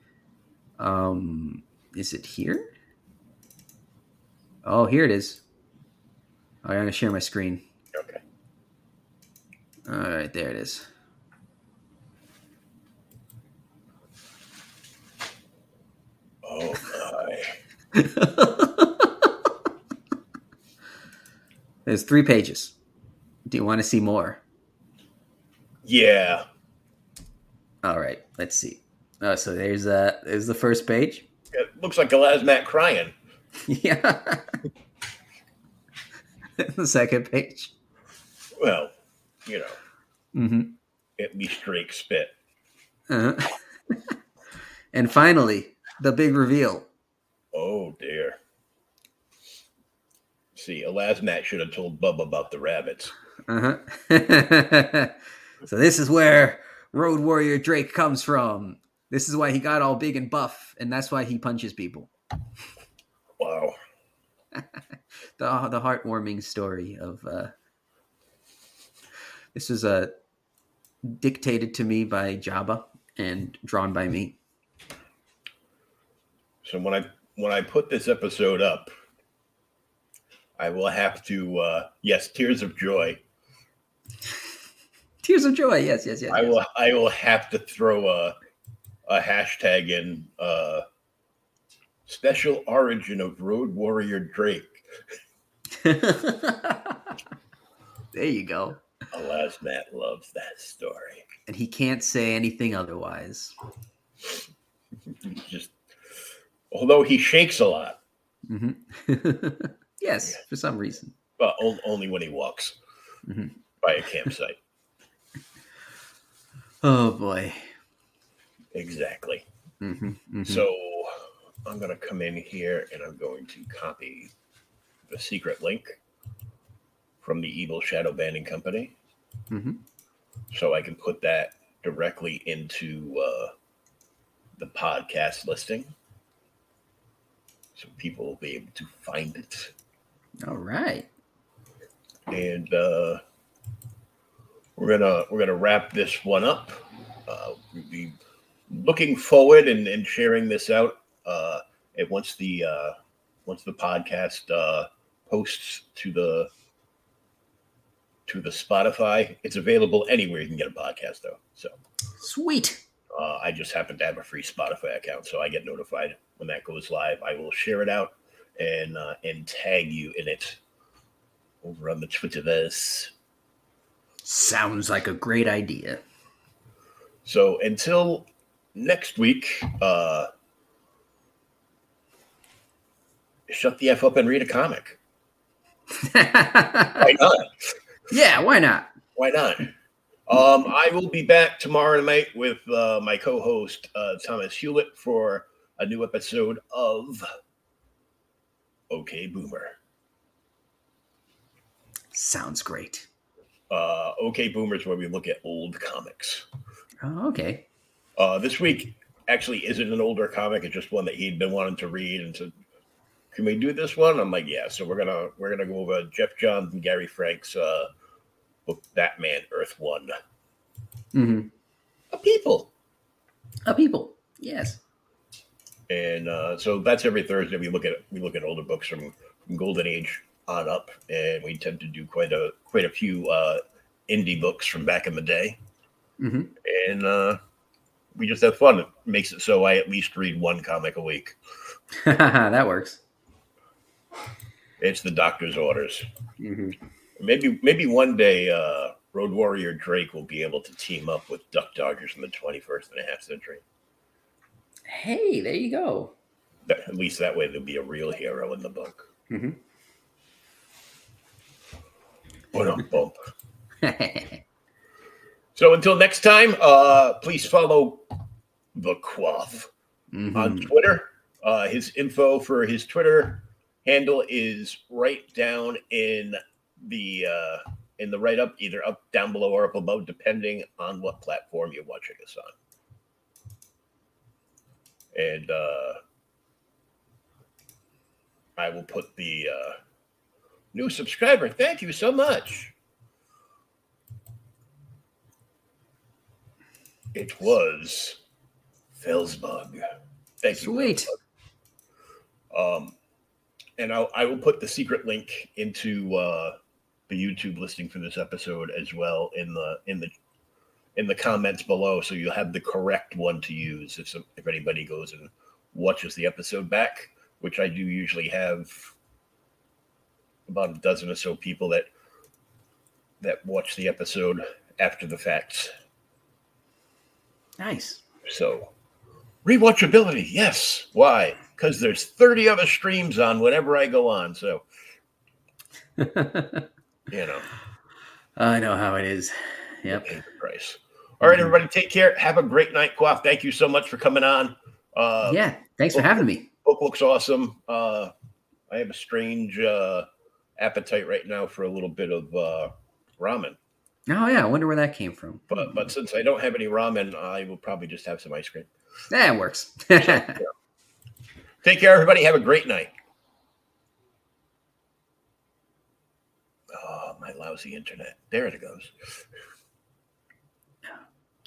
Um, is it here? Oh, here it is. All right, I'm gonna share my screen. Okay. All right, there it is. Oh my. There's three pages. Do you want to see more? Yeah. All right, let's see. Oh, so there's uh there's the first page. It looks like Elasmat crying. yeah. the second page. Well, you know, Mm-hmm. at least Drake spit. Uh-huh. and finally, the big reveal. Oh dear. See, Elasmat should have told Bub about the rabbits. Uh-huh. so this is where Road Warrior Drake comes from. This is why he got all big and buff, and that's why he punches people. Wow. The the heartwarming story of uh, this was uh, dictated to me by Jabba and drawn by me. So when I when I put this episode up, I will have to uh yes, tears of joy. Tears of joy. Yes, yes, yes. I yes. will I will have to throw a a hashtag in uh special origin of Road Warrior Drake. there you go. Alas, Matt loves that story. And he can't say anything otherwise. Just although he shakes a lot, hmm yes, for some reason. but only when he walks Mhm. by a campsite. Oh boy. exactly. hmm hmm So I'm going to come in here and I'm going to copy the secret link from the Evil Shadow Banding Company. hmm So I can put that directly into uh, the podcast listing. So people will be able to find it. All right. And uh, we're gonna we're gonna wrap this one up. Uh, we'll be looking forward and, and sharing this out. Uh, and once the uh, once the podcast uh, posts to the to the Spotify, it's available anywhere you can get a podcast though. So Sweet. uh, I just happen to have a free Spotify account, so I get notified when that goes live. I will share it out and uh, and tag you in it over on the Twitterverse. Sounds like a great idea. So until next week, uh, shut the f up and read a comic. Why not? yeah, why not? Why not? Um, I will be back tomorrow night with uh, my co-host uh, Thomas Hewlett for a new episode of OK Boomer. Sounds great. Uh, OK Boomer is where we look at old comics. Oh, okay. Uh, this week actually isn't an older comic; it's just one that he'd been wanting to read, and said, "Can we do this one?" I'm like, "Yeah." So we're gonna we're gonna go over Geoff Johns and Gary Frank's uh, book, Batman Earth One. Mm-hmm. A people. A people. Yes. and uh, so that's every Thursday. We look at we look at older books from, from Golden Age on up, and we tend to do quite a quite a few uh, indie books from back in the day, Mm-hmm. and uh, we just have fun. It makes it so I at least read one comic a week. that works. It's the doctor's orders. Mm-hmm. Maybe maybe one day uh, Road Warrior Drake will be able to team up with Duck Dodgers in the 21st and a half century. Hey, there you go. At least that way there'll be a real hero in the book. Mm-hmm. What a bump. So until next time, uh, please follow the Quaff Mhm. on Twitter. Uh, his info for his Twitter handle is right down in the uh, in the write up, either up down below or up above, depending on what platform you're watching us on. And uh, I will put the uh, new subscriber. Thank you so much. It was Felsbug. Thank you. Sweet. Um, and I'll, I will put the secret link into uh, the YouTube listing for this episode as well in the in the in the comments below, so you'll have the correct one to use if some, if anybody goes and watches the episode back, which I do usually have about a dozen or so people that that watch the episode after the fact. Nice. So, rewatchability, yes. Why? Because there's 30 other streams on whenever I go on. So, you know, I know how it is yep price. all right everybody, take care. Have a great night, Quaff. Thank you so much for coming on. Uh, yeah. Thanks for having me. book looks awesome. Uh, I have a strange uh, appetite right now for a little bit of uh, ramen. Oh yeah. I wonder where that came from. But but since I don't have any ramen, I will probably just have some ice cream. That works. Take care, everybody. Have a great night. Oh, my lousy internet. There it goes.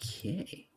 okay.